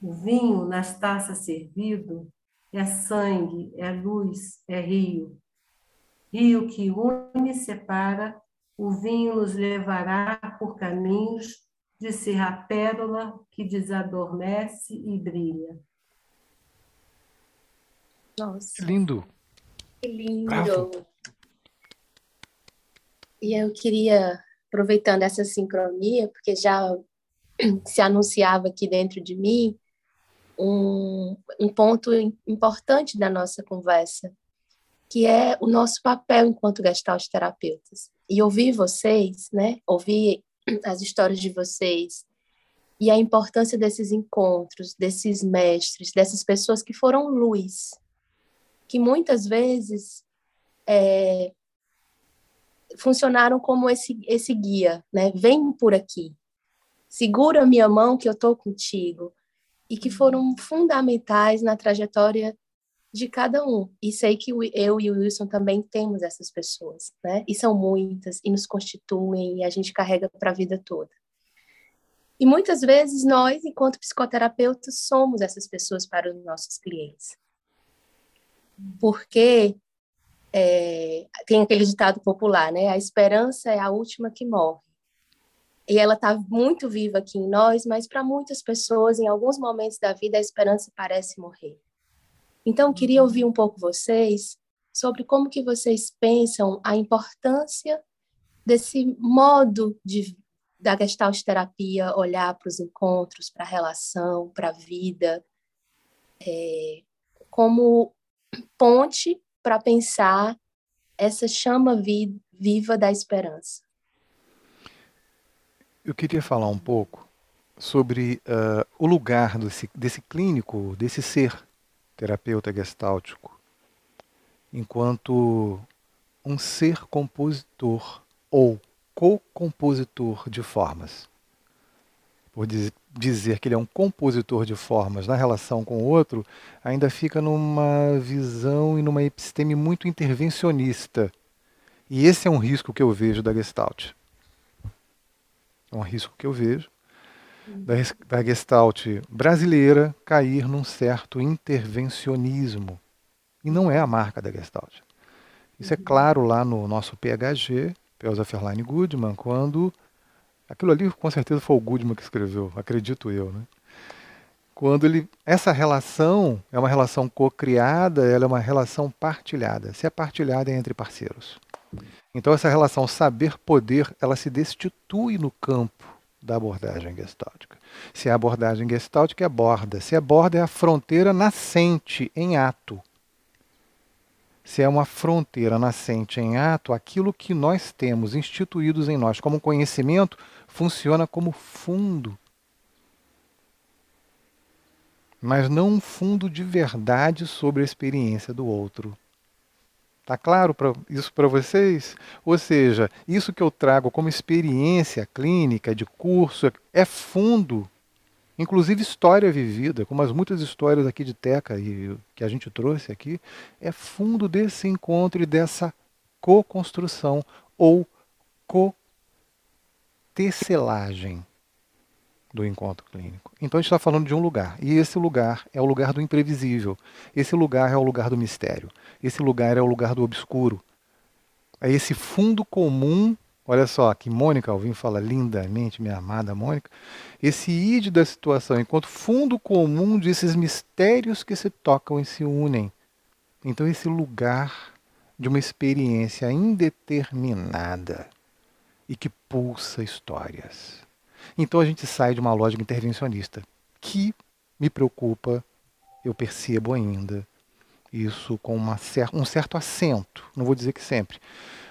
O vinho nas taças servido é sangue, é luz, é rio. Rio que une e separa, o vinho nos levará por caminhos de ser a pérola que desadormece e brilha. Nossa. Que lindo. Que lindo. Bravo. E eu queria, aproveitando essa sincronia, porque já se anunciava aqui dentro de mim, um, um ponto importante da nossa conversa, que é o nosso papel enquanto gestalt terapeutas. E ouvir vocês, né? Ouvir as histórias de vocês e a importância desses encontros, desses mestres, dessas pessoas que foram luz, que muitas vezes é, funcionaram como esse, esse guia, né? Vem por aqui, segura minha mão que eu estou contigo, e que foram fundamentais na trajetória de cada um. E sei que eu e o Wilson também temos essas pessoas, né? E são muitas, e nos constituem, e a gente carrega para a vida toda. E muitas vezes nós, enquanto psicoterapeutas, somos essas pessoas para os nossos clientes. Porque é, tem aquele ditado popular, né? A esperança é a última que morre. E ela está muito viva aqui em nós, mas para muitas pessoas, em alguns momentos da vida, a esperança parece morrer. Então, queria ouvir um pouco vocês sobre como que vocês pensam a importância desse modo de da gestalt terapia olhar para os encontros, para a relação, para a vida, é, como ponte para pensar essa chama vi, viva da esperança. Eu queria falar um pouco sobre uh, o lugar desse, desse clínico, desse ser terapeuta gestáltico, enquanto um ser compositor ou co-compositor de formas. Por dizer que ele é um compositor de formas na relação com o outro, ainda fica numa visão e numa episteme muito intervencionista. E esse é um risco que eu vejo da Gestalt. É um risco que eu vejo da, da Gestalt brasileira cair num certo intervencionismo. E não é a marca da Gestalt. Isso é uhum. claro lá no nosso PHG, Pelza Ferline Goodman, quando. Aquilo ali com certeza foi o Goodman que escreveu, acredito eu, né? Quando ele. Essa relação é uma relação co-criada, ela é uma relação partilhada. Se é partilhada é entre parceiros. Então essa relação saber-poder, ela se destitui no campo da abordagem gestáltica. Se a abordagem gestáltica, é borda. Se é borda, é a fronteira nascente em ato. Se é uma fronteira nascente em ato, aquilo que nós temos instituídos em nós como conhecimento funciona como fundo. Mas não um fundo de verdade sobre a experiência do outro. Está claro pra, isso para vocês? Ou seja, isso que eu trago como experiência clínica, de curso, é fundo, inclusive história vivida, como as muitas histórias aqui de Teca e que a gente trouxe aqui, é fundo desse encontro e dessa co-construção ou co-tecelagem do encontro clínico. Então a gente está falando de um lugar, e esse lugar é o lugar do imprevisível, esse lugar é o lugar do mistério, esse lugar é o lugar do obscuro. É esse fundo comum, olha só, que Mônica Alvim fala lindamente, minha amada Mônica, esse id da situação, enquanto fundo comum desses mistérios que se tocam e se unem. Então esse lugar de uma experiência indeterminada e que pulsa histórias. Então a gente sai de uma lógica intervencionista, que me preocupa, eu percebo ainda isso com uma cer um certo acento, não vou dizer que sempre,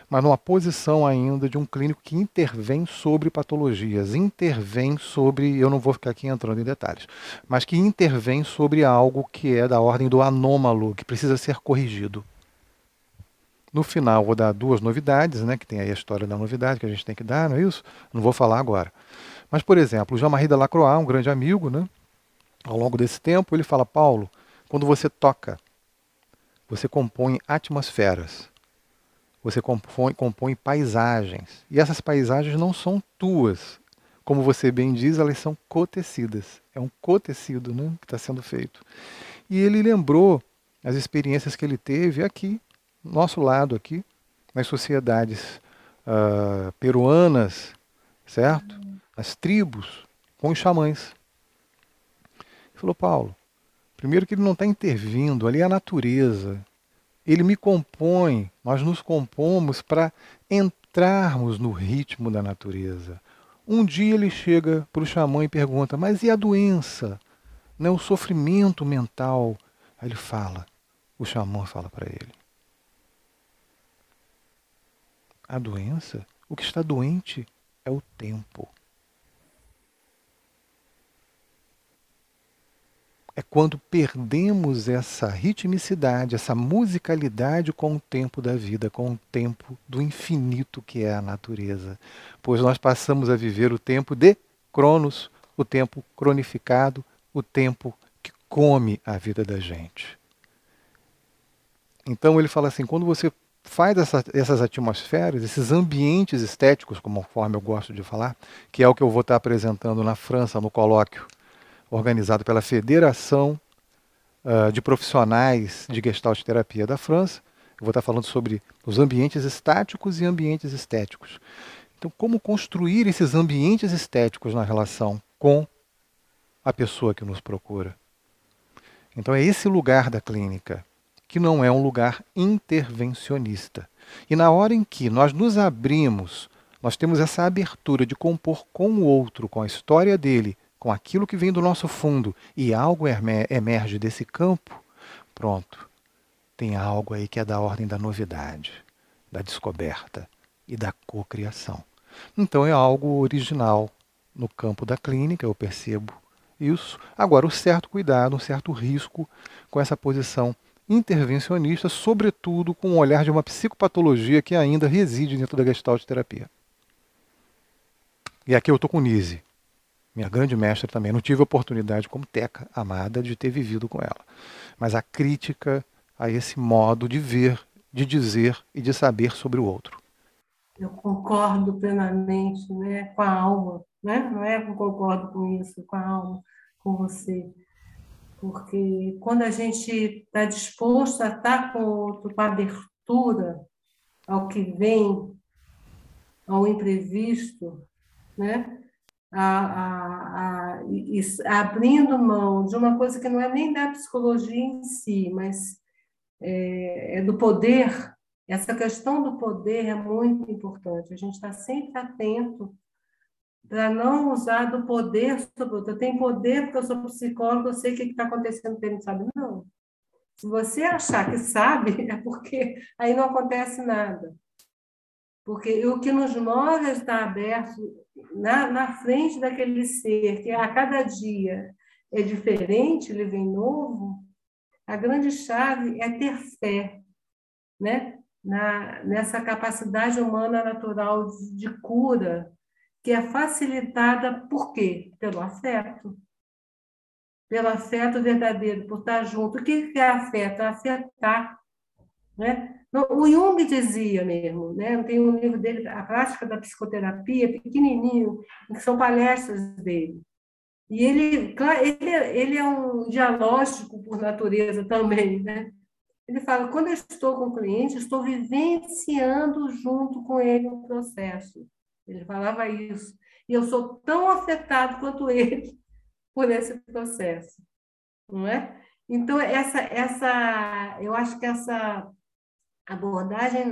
mas numa posição ainda de um clínico que intervém sobre patologias, intervém sobre, eu não vou ficar aqui entrando em detalhes, mas que intervém sobre algo que é da ordem do anômalo, que precisa ser corrigido. No final, vou dar duas novidades, né, que tem aí a história da novidade que a gente tem que dar, não é isso? Não vou falar agora. Mas, por exemplo, o Jean-Marie Delacroix, um grande amigo, né? ao longo desse tempo, ele fala: Paulo, quando você toca, você compõe atmosferas, você compõe, compõe paisagens. E essas paisagens não são tuas. como você bem diz, elas são cotecidas. É um cotecido né, que está sendo feito. E ele lembrou as experiências que ele teve aqui, nosso lado aqui, nas sociedades uh, peruanas, certo? As tribos, com os xamãs. Ele falou, Paulo, primeiro que ele não está intervindo, ali é a natureza. Ele me compõe, nós nos compomos para entrarmos no ritmo da natureza. Um dia ele chega para o xamã e pergunta: Mas e a doença? Né, o sofrimento mental? Aí ele fala: O xamã fala para ele: A doença, o que está doente é o tempo. É quando perdemos essa ritmicidade, essa musicalidade com o tempo da vida, com o tempo do infinito que é a natureza. Pois nós passamos a viver o tempo de Cronos, o tempo cronificado, o tempo que come a vida da gente. Então ele fala assim: quando você faz essa, essas atmosferas, esses ambientes estéticos, conforme eu gosto de falar, que é o que eu vou estar apresentando na França no colóquio organizado pela Federação uh, de Profissionais de Gestalt Terapia da França. Eu vou estar falando sobre os ambientes estáticos e ambientes estéticos. Então, como construir esses ambientes estéticos na relação com a pessoa que nos procura? Então, é esse lugar da clínica, que não é um lugar intervencionista. E na hora em que nós nos abrimos, nós temos essa abertura de compor com o outro, com a história dele, com aquilo que vem do nosso fundo e algo emerge desse campo, pronto. Tem algo aí que é da ordem da novidade, da descoberta e da cocriação. Então é algo original no campo da clínica, eu percebo isso. Agora, o certo cuidado, um certo risco com essa posição intervencionista, sobretudo com o olhar de uma psicopatologia que ainda reside dentro da gestalt terapia. E aqui eu estou com Nise minha grande mestra também. Não tive oportunidade, como Teca amada, de ter vivido com ela. Mas a crítica a esse modo de ver, de dizer e de saber sobre o outro. Eu concordo plenamente né, com a alma, né? não é que eu concordo com isso, com a alma, com você. Porque quando a gente está disposto a estar com o outro, com abertura ao que vem, ao imprevisto, né? A, a, a, abrindo mão de uma coisa que não é nem da psicologia em si, mas é, é do poder. Essa questão do poder é muito importante. A gente está sempre atento para não usar do poder sobre outro. Eu tenho poder porque eu sou psicólogo, eu sei o que está acontecendo, ele não sabe. Não. Se você achar que sabe, é porque aí não acontece nada. Porque o que nos move estar aberto na, na frente daquele ser que a cada dia é diferente, ele vem novo, a grande chave é ter fé, né? Na, nessa capacidade humana natural de, de cura, que é facilitada por quê? Pelo afeto. Pelo afeto verdadeiro, por estar junto. O que é afeto? Afetar. Né? O Jung dizia mesmo, né? tem um livro dele, A Prática da Psicoterapia, pequenininho, que são palestras dele. E ele, ele, ele é um dialógico por natureza também, né? Ele fala, quando eu estou com o cliente, estou vivenciando junto com ele um processo. Ele falava isso. E eu sou tão afetado quanto ele por esse processo, não é? Então essa essa, eu acho que essa abordagem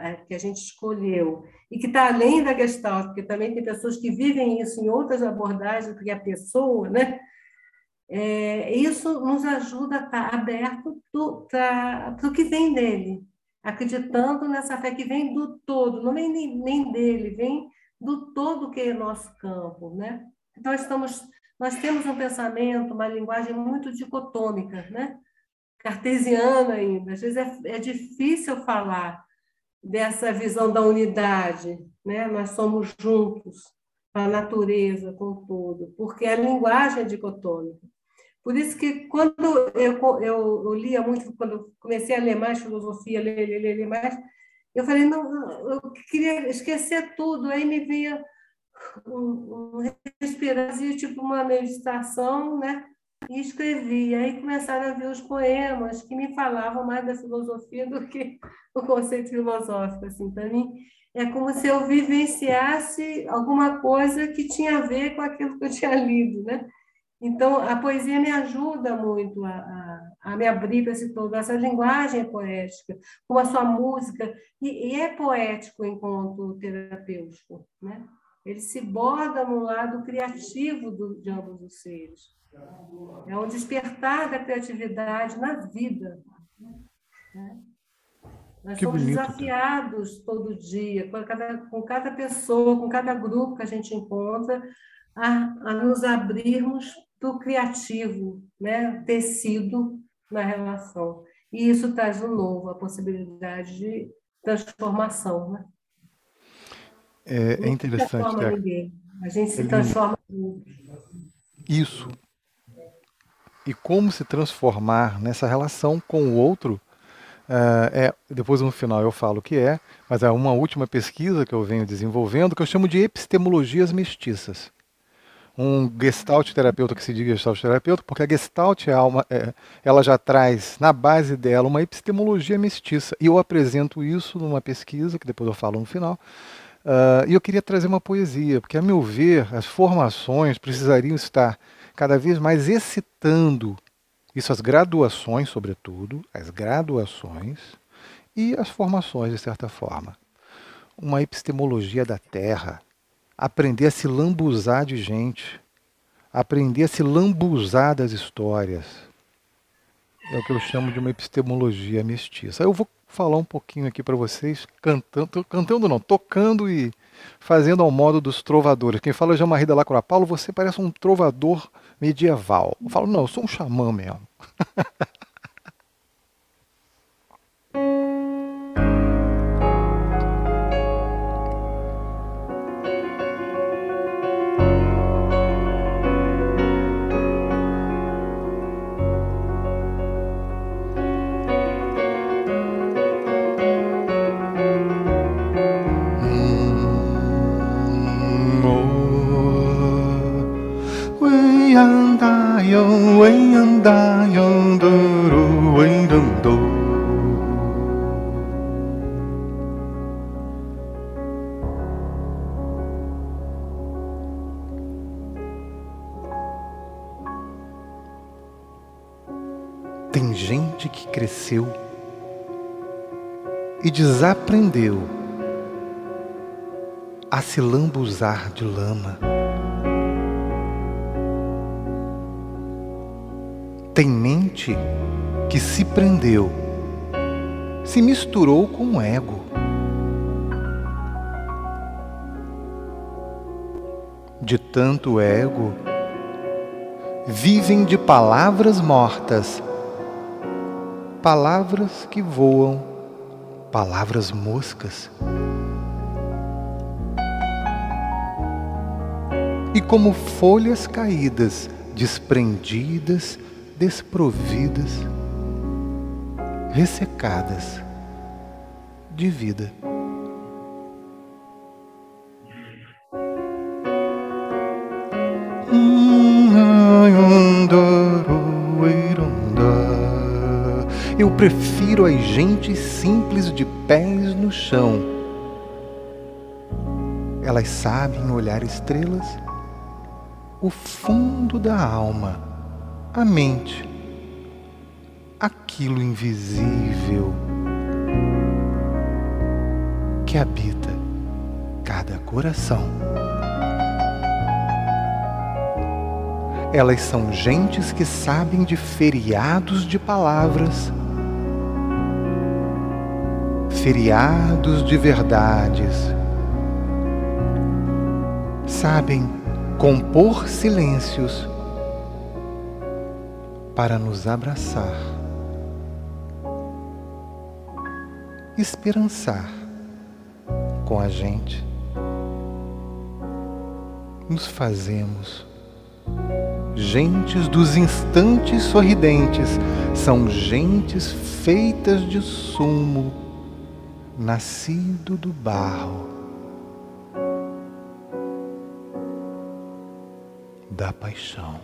é, que a gente escolheu e que está além da Gestalt, porque também tem pessoas que vivem isso em outras abordagens, porque a pessoa, né? É, isso nos ajuda a estar tá aberto para o que vem dele, acreditando nessa fé que vem do todo, não vem nem, nem dele, vem do todo que é nosso campo, né? Então estamos, nós temos um pensamento, uma linguagem muito dicotômica, né? Cartesiana ainda. Às vezes é, é difícil falar dessa visão da unidade, né? Nós somos juntos, a natureza com tudo, porque a linguagem é dicotômica. Por isso que quando eu, eu, eu lia muito, quando eu comecei a ler mais filosofia, ler, ler, ler, ler mais, eu falei, não, eu queria esquecer tudo, aí me veio um, um respirar, tipo uma meditação, né? E escrevi. Aí começaram a vir os poemas que me falavam mais da filosofia do que o conceito filosófico. Assim, para mim, é como se eu vivenciasse alguma coisa que tinha a ver com aquilo que eu tinha lido, né? Então, a poesia me ajuda muito a, a, a me abrir para esse todo. Essa linguagem é poética, como a sua música, e, e é poético enquanto terapêutico. Né? Ele se borda no lado criativo do, de ambos os seres. É um despertar da criatividade na vida. Né? Nós que somos bonito, desafiados todo dia, com cada, com cada pessoa, com cada grupo que a gente encontra, a, a nos abrirmos do criativo, né, tecido na relação. E isso traz um novo, a possibilidade de transformação. Né? É, é interessante. A gente se transforma. Isso. E como se transformar nessa relação com o outro. Uh, é, depois no final eu falo o que é, mas é uma última pesquisa que eu venho desenvolvendo que eu chamo de epistemologias mestiças um gestalt terapeuta que se diga gestalt terapeuta, porque a gestalt é uma, é, ela já traz na base dela uma epistemologia mestiça. E eu apresento isso numa pesquisa, que depois eu falo no final. Uh, e eu queria trazer uma poesia, porque, a meu ver, as formações precisariam estar cada vez mais excitando isso, as graduações, sobretudo, as graduações e as formações, de certa forma. Uma epistemologia da terra, aprender a se lambuzar de gente, aprender a se lambuzar das histórias. É o que eu chamo de uma epistemologia mestiça. Eu vou falar um pouquinho aqui para vocês, cantando, cantando não, tocando e fazendo ao modo dos trovadores. Quem fala Jean Marie de Paulo, você parece um trovador medieval. Eu falo, não, eu sou um xamã mesmo. desaprendeu a se lambuzar de lama. Tem mente que se prendeu, se misturou com o ego. De tanto ego, vivem de palavras mortas palavras que voam, palavras moscas. E como folhas caídas, desprendidas, desprovidas, ressecadas de vida. Prefiro as gentes simples de pés no chão. Elas sabem olhar estrelas, o fundo da alma, a mente, aquilo invisível que habita cada coração. Elas são gentes que sabem de feriados de palavras feriados de verdades. Sabem compor silêncios para nos abraçar, esperançar com a gente. Nos fazemos gentes dos instantes sorridentes, são gentes feitas de sumo nascido do barro, da paixão.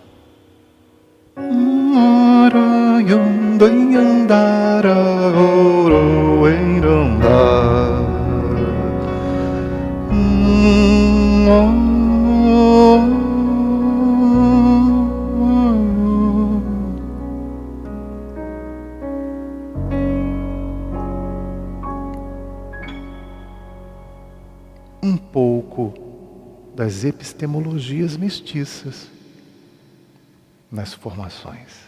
Arayam Dayandarayam das epistemologias mestiças nas formações.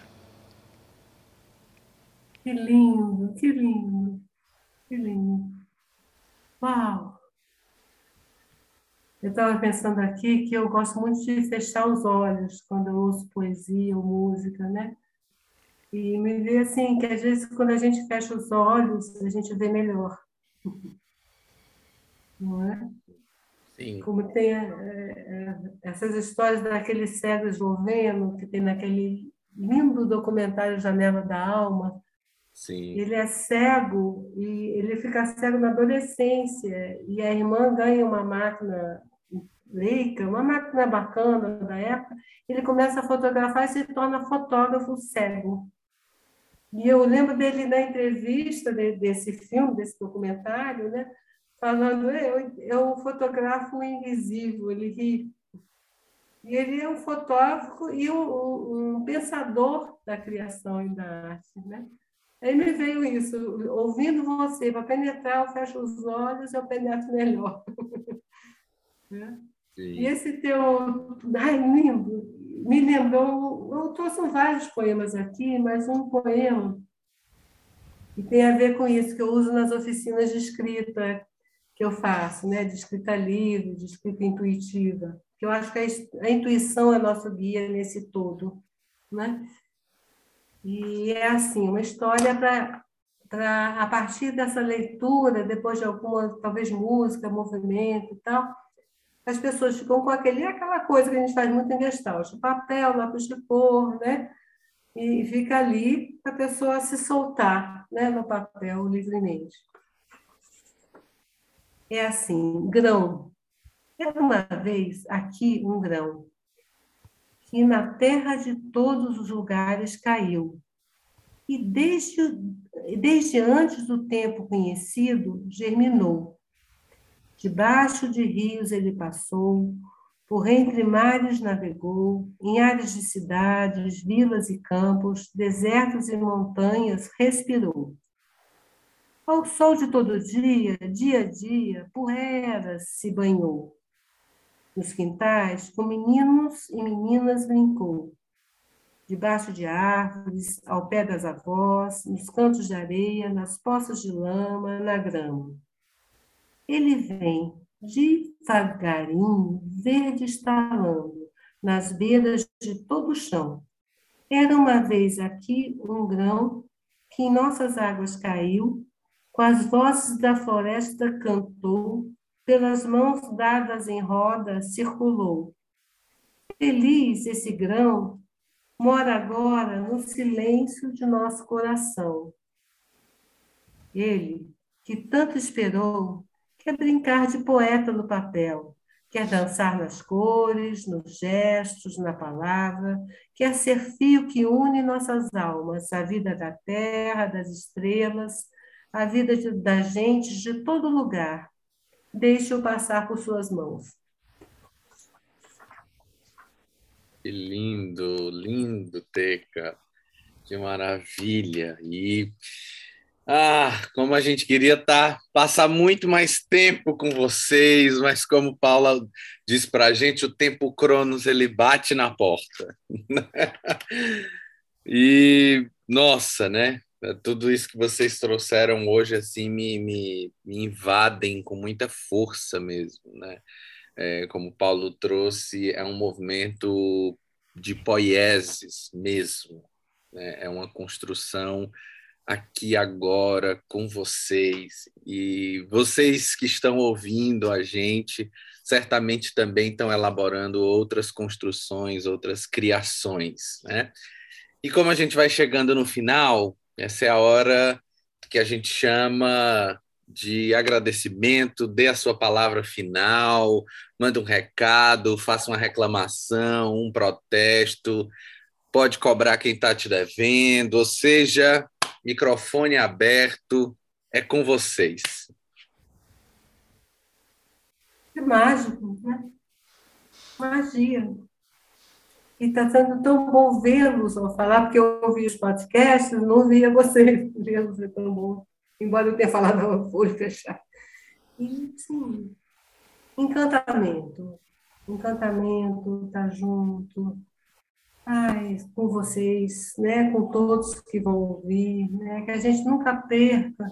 Que lindo, que lindo, que lindo. Uau! Eu estava pensando aqui que eu gosto muito de fechar os olhos quando eu ouço poesia ou música, né? E me vê assim, que às vezes quando a gente fecha os olhos, a gente vê melhor. Não é? Sim. Como tem é, é, essas histórias daquele cego esloveno, que tem naquele lindo documentário Janela da Alma, Sim. ele é cego e ele fica cego na adolescência e a irmã ganha uma máquina Leica, uma máquina bacana da época, ele começa a fotografar e se torna fotógrafo cego. E eu lembro dele na entrevista de, desse filme, desse documentário, né, falando, eu, eu fotografo o invisível, ele ri. E ele é um fotógrafo e um, um pensador da criação e da arte, né? Aí me veio isso, ouvindo você, para penetrar, eu fecho os olhos, eu penetro melhor. né? E esse teu. Ai, lindo! Me lembrou. Eu trouxe vários poemas aqui, mas um poema que tem a ver com isso, que eu uso nas oficinas de escrita que eu faço, né? de escrita livre, de escrita intuitiva. Que eu acho que a, intuição é nosso guia nesse todo. Né? E é assim, uma história para a partir dessa leitura, depois de alguma talvez música, movimento e tal, as pessoas ficam com aquele aquela coisa que a gente faz muito em gestalt, papel, lápis de cor, né? E fica ali para a pessoa se soltar, né, no papel livremente. É assim, grão. Era uma vez aqui um grão que na terra de todos os lugares caiu e desde, desde antes do tempo conhecido germinou. Debaixo de rios ele passou, por entre mares navegou, em áreas de cidades, vilas e campos, desertos e montanhas respirou. Ao sol de todo dia, dia a dia, por eras se banhou. Nos quintais, com meninos e meninas brincou debaixo de árvores, ao pé das avós, nos cantos de areia, nas poças de lama, na grama. Ele vem devagarinho, verde estalando, nas beiras de todo o chão. Era uma vez aqui um grão que em nossas águas caiu, com as vozes da floresta cantou, pelas mãos dadas em roda circulou. Feliz esse grão mora agora no silêncio de nosso coração. Ele, que tanto esperou, quer brincar de poeta no papel, quer dançar nas cores, nos gestos, na palavra, quer ser fio que une nossas almas, a vida da terra, das estrelas, a vida de, da gente de todo lugar. Deixe-o passar por suas mãos. Que lindo, lindo, Teca. Que maravilha. E ah, como a gente queria tá, passar muito mais tempo com vocês, mas como Paula diz para a gente, o tempo Cronos ele bate na porta. e nossa, né? Tudo isso que vocês trouxeram hoje assim me, me, me invadem com muita força mesmo, né? é, como Paulo trouxe, é um movimento de poieses mesmo. Né? É uma construção aqui agora com vocês. E vocês que estão ouvindo a gente, certamente também estão elaborando outras construções, outras criações. Né? E como a gente vai chegando no final, essa é a hora que a gente chama de agradecimento, dê a sua palavra final, manda um recado, faça uma reclamação, um protesto, pode cobrar quem está te devendo, ou seja, microfone aberto, é com vocês. É mágico, né? Magia. E está sendo tão bom vê-los ao falar, porque eu ouvi os podcasts, não via vocês. Vê-los é tão bom. Embora eu tenha falado uma folha fechada. E, sim, encantamento. Encantamento, estar tá junto. Ai, com vocês, né? com todos que vão ouvir, né? que a gente nunca perca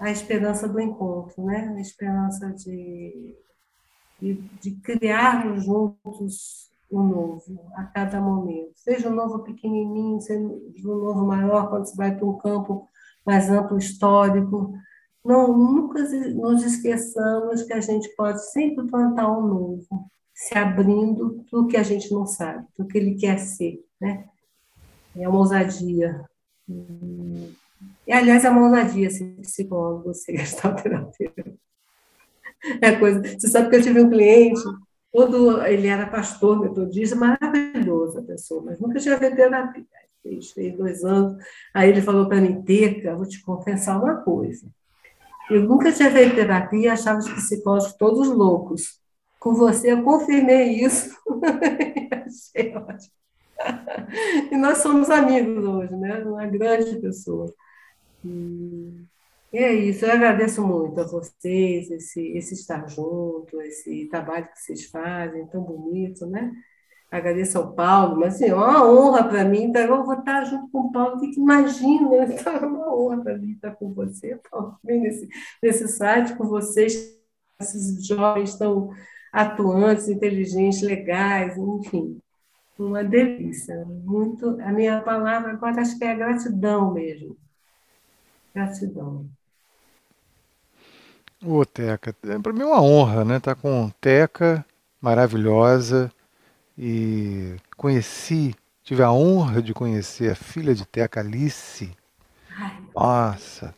a esperança do encontro, né? a esperança de, de, de criarmos juntos o novo a cada momento. Seja o novo pequenininho, seja o novo maior, quando você vai para um campo mais amplo histórico. Não, nunca nos esqueçamos que a gente pode sempre plantar um novo, se abrindo para o que a gente não sabe, para o que ele quer ser. Né? É uma ousadia. E, aliás, é uma ousadia ser psicólogo, ser gestalterapeuta. É coisa. Você sabe que eu tive um cliente todo, ele era pastor metodista, maravilhosa pessoa, mas nunca tinha feito terapia. Fez, fez dois anos. Aí ele falou para mim, Teca, vou te confessar uma coisa. Eu nunca tinha feito terapia, achava os psicólogos todos loucos. Com você eu confirmei isso. Achei ótimo. E nós somos amigos hoje, né? Uma grande pessoa. E e é isso, eu agradeço muito a vocês, esse, esse estar junto, esse trabalho que vocês fazem, tão bonito, né? Agradeço ao Paulo, mas assim, é uma honra para mim, então eu vou estar junto com o Paulo, que imagina, então é uma honra para mim estar com você, Paulo, nesse, nesse site com vocês, esses jovens tão atuantes, inteligentes, legais, enfim, uma delícia. Muito, a minha palavra agora acho que é gratidão mesmo. Gratidão. Ô, Teca, é, para mim é uma honra, né? Estar tá com Teca, maravilhosa, e conheci, tive a honra de conhecer a filha de Teca, Alice. Nossa,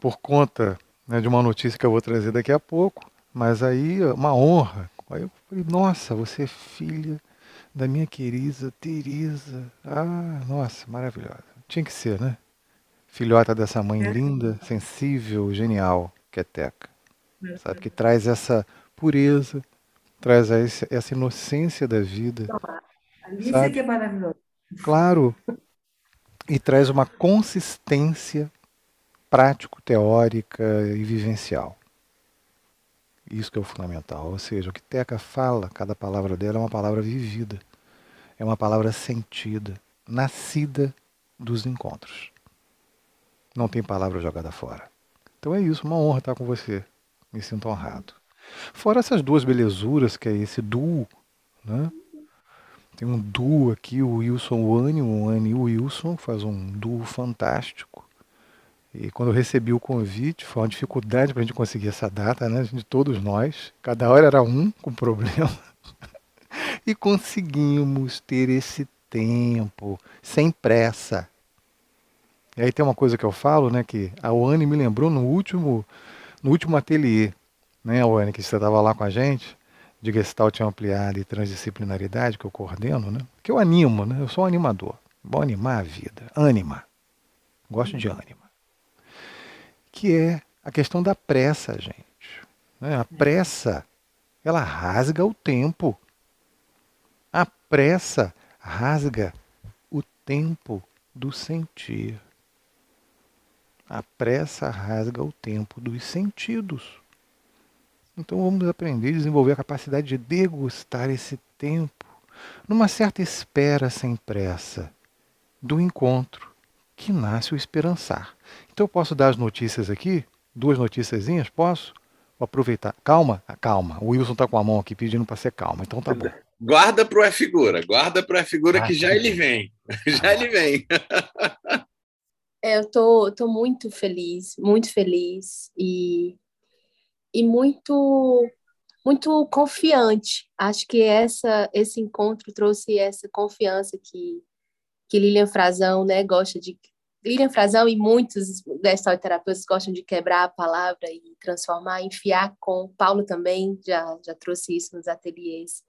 por conta né, de uma notícia que eu vou trazer daqui a pouco, mas aí uma honra. Aí eu falei, nossa, você é filha da minha querida Teresa. Ah, nossa, maravilhosa. Tinha que ser, né? Filhota dessa mãe é. linda, sensível, genial, que é Teca. É. Sabe, que traz essa pureza, traz essa inocência da vida. Alice sabe? que é maravilhosa. Claro. E traz uma consistência prático-teórica e vivencial. Isso que é o fundamental. Ou seja, o que Teca fala, cada palavra dela é uma palavra vivida. É uma palavra sentida, nascida dos encontros não tem palavra jogada fora. Então é isso, uma honra estar com você. Me sinto honrado. Fora essas duas belezuras, que é esse duo, né? Tem um duo aqui, o Wilson Wani, o Wani e o Wilson, faz um duo fantástico. E quando eu recebi o convite, foi uma dificuldade para a gente conseguir essa data, né? De todos nós. Cada hora era um com problema. e conseguimos ter esse tempo, sem pressa. E aí tem uma coisa que eu falo, né, que a Oane me lembrou no último, no último ateliê, né, Oane, que você estava lá com a gente, de Gestalt ampliada e transdisciplinaridade, que eu coordeno, né, que eu animo, né, eu sou um animador. Vou animar a vida, ânima. Gosto de ânima. Que é a questão da pressa, gente. Né? A pressa, ela rasga o tempo. A pressa rasga o tempo do sentir. A pressa rasga o tempo dos sentidos. Então vamos aprender a desenvolver a capacidade de degustar esse tempo numa certa espera sem pressa do encontro que nasce o esperançar. Então eu posso dar as notícias aqui, duas noticiazinhas, posso? Vou aproveitar. Calma, calma. O Wilson está com a mão aqui pedindo para ser calma, então tá bom. Guarda para o figura, guarda para a figura ah, que já ele vem. Já ele vem. É, eu tô, tô muito feliz, muito feliz e, e muito muito confiante. Acho que essa esse encontro trouxe essa confiança que que Lilian Frazão, né, gosta de, Lilian Frazão e muitos gestalterapeutas gostam de quebrar a palavra e transformar, enfiar com. Paulo também já, já trouxe isso nos ateliês.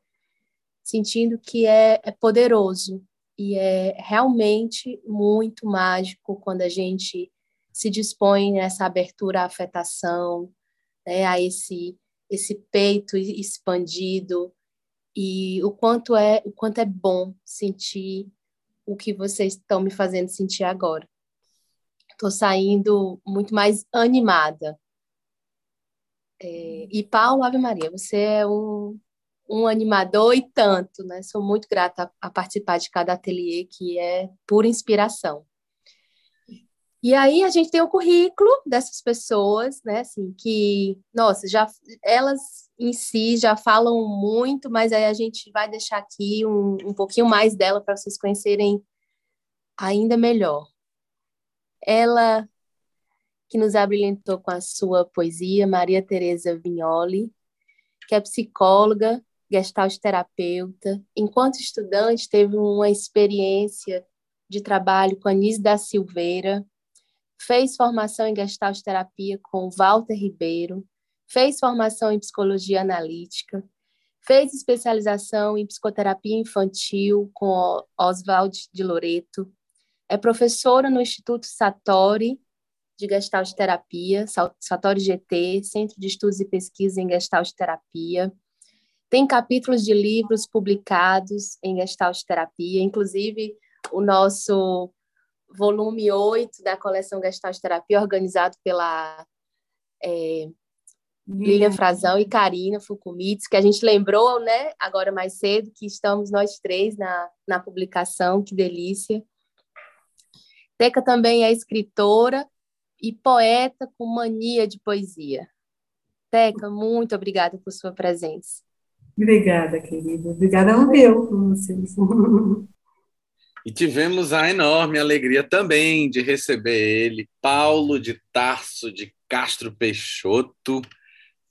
Sentindo que é, é poderoso e é realmente muito mágico quando a gente se dispõe nessa abertura à afetação, né, a esse esse peito expandido e o quanto é o quanto é bom sentir o que vocês estão me fazendo sentir agora. Estou saindo muito mais animada. É, e Paulo, Ave Maria, você é um, um animador e tanto, né? Sou muito grata a, a participar de cada ateliê, que é pura inspiração. E aí a gente tem o currículo dessas pessoas, né, assim, que, nossa, já elas em si já falam muito, mas aí a gente vai deixar aqui um, um pouquinho mais dela para vocês conhecerem ainda melhor. Ela que nos abrilhantou com a sua poesia, Maria Tereza Vignoli, que é psicóloga, gestalt terapeuta. Enquanto estudante, teve uma experiência de trabalho com Anise da Silveira, fez formação em Gestalt Terapia com Walter Ribeiro, fez formação em Psicologia Analítica, fez especialização em Psicoterapia Infantil com Oswald de Loreto, é professora no Instituto Satori de Gestalt Terapia, Satori GT, Centro de Estudos e Pesquisa em Gestalt Terapia, tem capítulos de livros publicados em Gestalt Terapia, inclusive o nosso volume 8 da coleção Gestalt Terapia, organizado pela é, Lilian Frazão e Karina Fukumitsu, que a gente lembrou, né, agora mais cedo, que estamos nós três na, na publicação, que delícia. Teca também é escritora e poeta com mania de poesia. Teca, muito obrigada por sua presença. Obrigada, querida. Obrigada ao meu por vocês. E tivemos a enorme alegria também de receber ele, Paulo de Tarso de Castro Peixoto,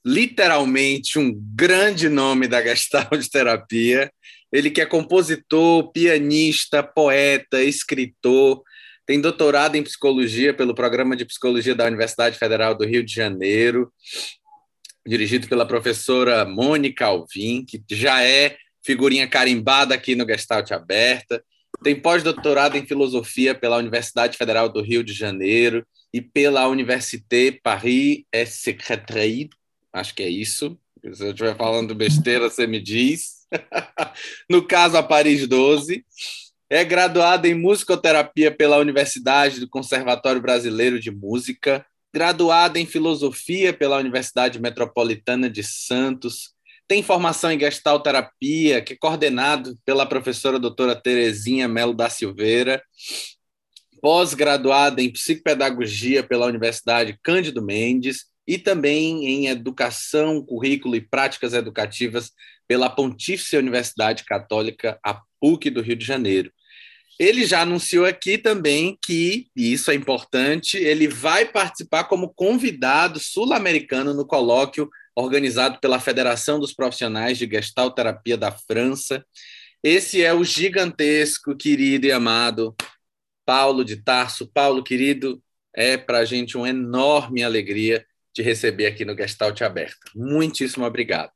literalmente um grande nome da Gestalt Terapia. Ele que é compositor, pianista, poeta, escritor, tem doutorado em psicologia pelo Programa de Psicologia da Universidade Federal do Rio de Janeiro, dirigido pela professora Mônica Alvim, que já é figurinha carimbada aqui no Gestalt Aberta tem pós-doutorado em filosofia pela Universidade Federal do Rio de Janeiro e pela Université Paris Secrétaire, acho que é isso. Se eu estiver falando besteira, você me diz. no caso, a Paris 12. É graduado em musicoterapia pela Universidade do Conservatório Brasileiro de Música, graduado em filosofia pela Universidade Metropolitana de Santos, tem formação em gestalterapia, que é coordenado pela professora doutora Terezinha Melo da Silveira, pós-graduada em psicopedagogia pela Universidade Cândido Mendes. E também em educação, currículo e práticas educativas pela Pontífice Universidade Católica, a PUC do Rio de Janeiro. Ele já anunciou aqui também que, e isso é importante, ele vai participar como convidado sul-americano no colóquio organizado pela Federação dos Profissionais de Gestalterapia da França. Esse é o gigantesco, querido e amado Paulo de Tarso. Paulo, querido, é para a gente uma enorme alegria te receber aqui no Gestalt Aberta. Muitíssimo obrigado.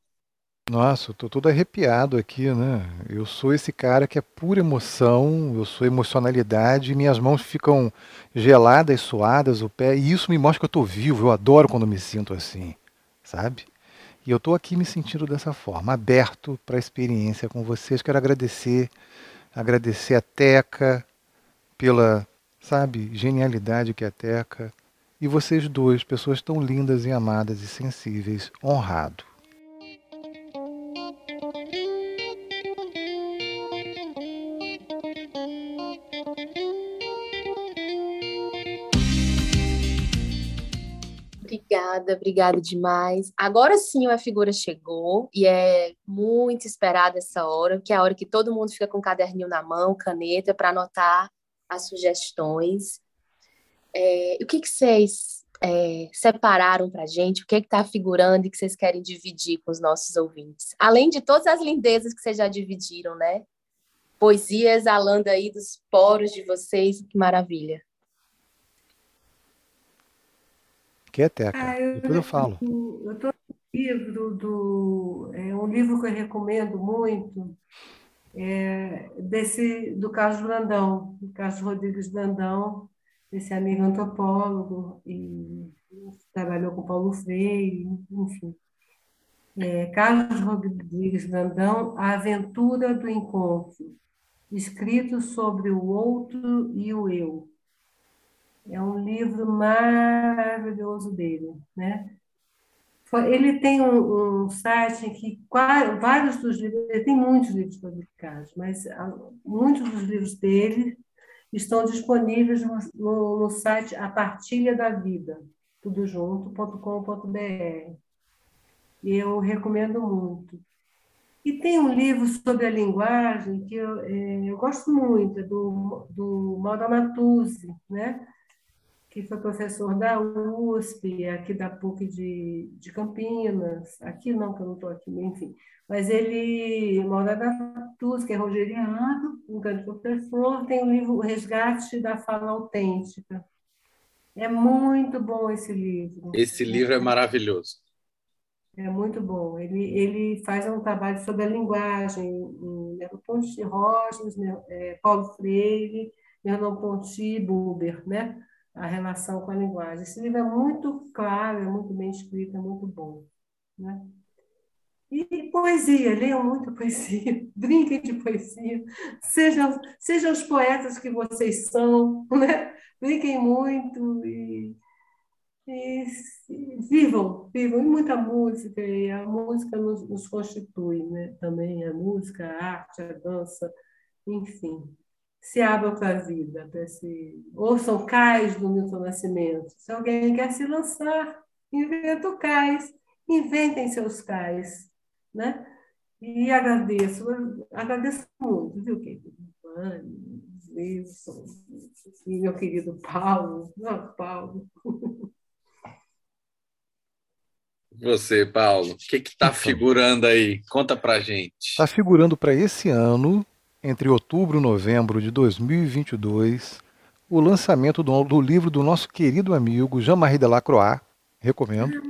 Nossa, estou todo arrepiado aqui, né? Eu sou esse cara que é pura emoção, eu sou emocionalidade, minhas mãos ficam geladas, suadas, o pé, e isso me mostra que eu estou vivo. Eu adoro quando me sinto assim, sabe? E eu estou aqui me sentindo dessa forma, aberto para a experiência com vocês. Quero agradecer, agradecer a Teca pela, sabe, genialidade que é a Teca. E vocês dois, pessoas tão lindas e amadas e sensíveis, honrado. Obrigada, obrigada demais. Agora sim a figura chegou e é muito esperada essa hora, que é a hora que todo mundo fica com o caderninho na mão, caneta, para anotar as sugestões. É, o que, que vocês é, separaram para a gente? O que é está figurando e que vocês querem dividir com os nossos ouvintes? Além de todas as lindezas que vocês já dividiram, né? Poesia exalando aí dos poros de vocês, que maravilha. Que é Teca? Ah, eu, Depois eu falo. Eu estou livro do é um livro que eu recomendo muito é, desse do Carlos Brandão, do Carlos Rodrigues Brandão, esse amigo antropólogo e trabalhou com Paulo Freire, enfim. É, Carlos Rodrigues Brandão, A Aventura do Encontro, escrito sobre o outro e o eu. É um livro maravilhoso dele, né? Ele tem um, um site em que vários dos livros, ele tem muitos livros publicados, mas ah, muitos dos livros dele estão disponíveis no, no, no site A Partilha da Vida, tudo junto.com.br. Eu recomendo muito. E tem um livro sobre a linguagem que eu, é, eu gosto muito, do, do Malda Matuzzi, né? Que foi professor da USP, aqui da PUC de, de Campinas, aqui não, que eu não estou aqui, enfim. Mas ele mora na TUS, que é rogeriano, um grande professor, tem o livro O Resgate da Fala Autêntica. É muito bom esse livro. Esse livro é maravilhoso. É muito bom. Ele, ele faz um trabalho sobre a linguagem, em Merleau-Ponty, Rosnes, é, Paulo Freire, Merleau-Ponty, Buber, né? A relação com a linguagem. Esse livro é muito claro, é muito bem escrito, é muito bom. Né? E poesia, leiam muita poesia, brinquem de poesia, sejam, sejam os poetas que vocês são, né? brinquem muito e, e, e vivam, vivam. E muita música, e a música nos, nos constitui né? também, a música, a arte, a dança, enfim se abram para a vida, para esse... ouçam cais do Milton Nascimento. Se alguém quer se lançar, inventa o cais, inventem seus cais. Né? E agradeço, agradeço muito, viu, querido? Wilson, e meu querido Paulo. Não, Paulo. Você, Paulo, o que está então. figurando aí? Conta para gente. Está figurando para esse ano entre outubro e novembro de 2022, o lançamento do, do livro do nosso querido amigo Jean-Marie Delacroix, recomendo.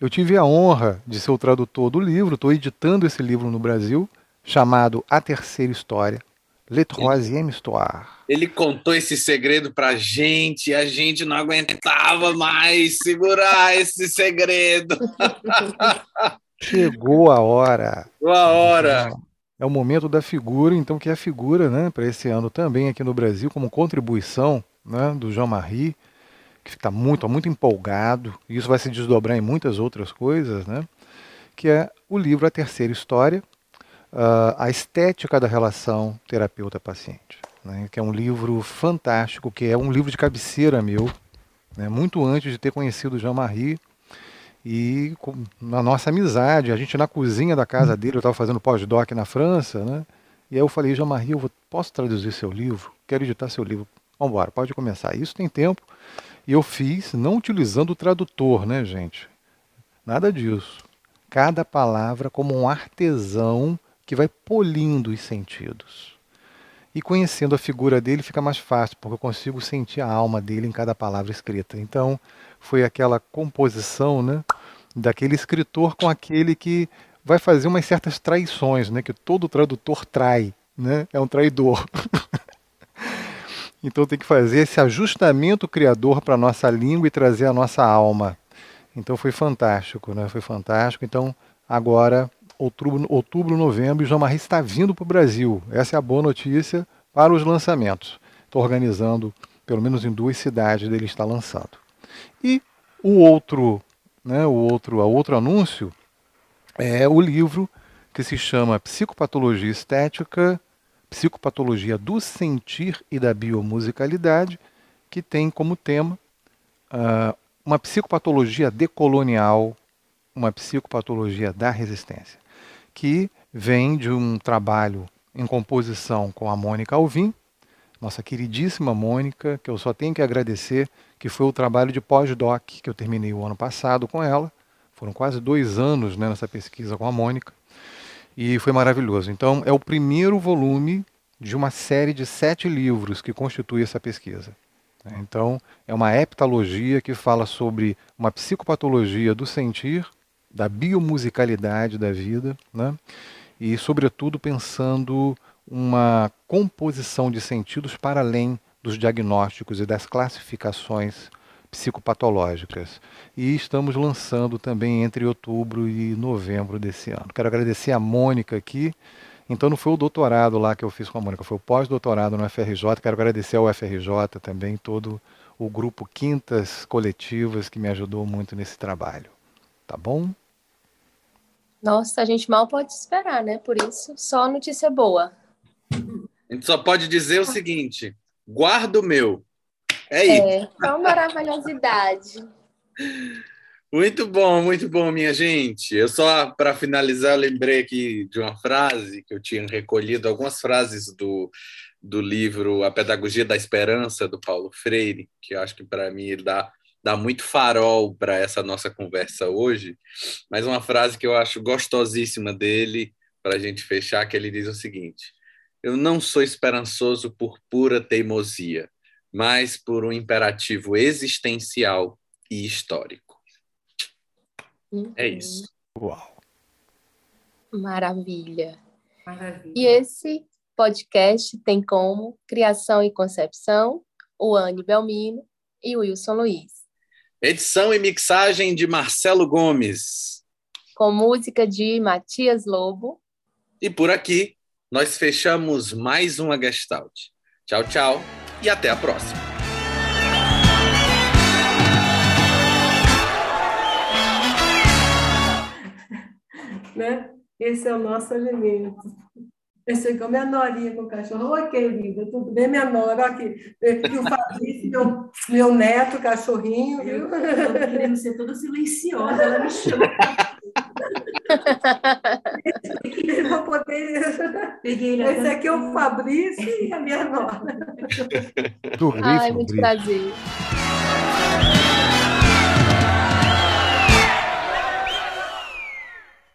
Eu tive a honra de ser o tradutor do livro, estou editando esse livro no Brasil, chamado A Terceira História, Le Troisième Histoire. Ele contou esse segredo pra gente e a gente não aguentava mais segurar esse segredo. Chegou a hora. Chegou a hora. É o momento da figura, então, que é a figura né, para esse ano também aqui no Brasil, como contribuição né, do Jean-Marie, que está muito, muito empolgado, e isso vai se desdobrar em muitas outras coisas, né, que é o livro A Terceira História, uh, A Estética da Relação Terapeuta-Paciente, né, que é um livro fantástico, que é um livro de cabeceira meu, né, muito antes de ter conhecido o Jean-Marie, e na nossa amizade, a gente na cozinha da casa dele, eu estava fazendo pós-doc na França, né? E aí eu falei, Jean-Marie, eu vou, posso traduzir seu livro? Quero editar seu livro. Vamos embora, pode começar. Isso tem tempo. E eu fiz, não utilizando o tradutor, né, gente? Nada disso. Cada palavra como um artesão que vai polindo os sentidos. E conhecendo a figura dele fica mais fácil, porque eu consigo sentir a alma dele em cada palavra escrita. Então, foi aquela composição né, daquele escritor com aquele que vai fazer umas certas traições, né, que todo tradutor trai, né, é um traidor. então tem que fazer esse ajustamento criador para a nossa língua e trazer a nossa alma. Então foi fantástico, né, foi fantástico. Então agora, outubro, outubro novembro, João Marie está vindo para o Brasil. Essa é a boa notícia para os lançamentos. Estou organizando, pelo menos em duas cidades, dele está lançando. E o outro, né, o outro, o outro anúncio é o livro que se chama Psicopatologia Estética, Psicopatologia do Sentir e da Biomusicalidade, que tem como tema uh, uma psicopatologia decolonial, uma psicopatologia da resistência, que vem de um trabalho em composição com a Mônica Alvim, nossa queridíssima Mônica, que eu só tenho que agradecer, que foi o trabalho de pós-doc que eu terminei o ano passado com ela. Foram quase dois anos né, nessa pesquisa com a Mônica. E foi maravilhoso. Então, é o primeiro volume de uma série de sete livros que constitui essa pesquisa. Então, é uma heptalogia que fala sobre uma psicopatologia do sentir, da biomusicalidade da vida, né? e, sobretudo, pensando uma composição de sentidos para além dos diagnósticos e das classificações psicopatológicas. E estamos lançando também entre outubro e novembro desse ano. Quero agradecer a Mônica aqui. Então não foi o doutorado lá que eu fiz com a Mônica, foi o pós-doutorado no FRJ. Quero agradecer ao FRJ também, todo o grupo Quintas Coletivas que me ajudou muito nesse trabalho. Tá bom? Nossa, a gente mal pode esperar, né? Por isso, só notícia boa. A gente só pode dizer o seguinte: guarda o meu. É isso. É, uma maravilhosidade. Muito bom, muito bom, minha gente. Eu só, para finalizar, lembrei aqui de uma frase que eu tinha recolhido, algumas frases do, do livro A Pedagogia da Esperança, do Paulo Freire, que eu acho que para mim dá, dá muito farol para essa nossa conversa hoje. Mas uma frase que eu acho gostosíssima dele, para a gente fechar, que ele diz o seguinte: Eu não sou esperançoso por pura teimosia, mas por um imperativo existencial e histórico. Uhum. É isso. Uau. Maravilha. Maravilha. E esse podcast tem como criação e concepção o Anne Belmino e o Wilson Luiz. Edição e mixagem de Marcelo Gomes. Com música de Matias Lobo. E por aqui, nós fechamos mais uma Gestalt. Tchau, tchau e até a próxima. né? Esse é o nosso alimento. Eu chegou minha norinha com o cachorro. Oi, querida, tudo bem, minha nora? Aqui. E o Fabrício, meu, meu neto, cachorrinho. Eu, eu querendo ser toda silenciosa, ela me chama. Vou poder. Esse aqui é o Fabrício e a minha nora. Ai, muito prazer.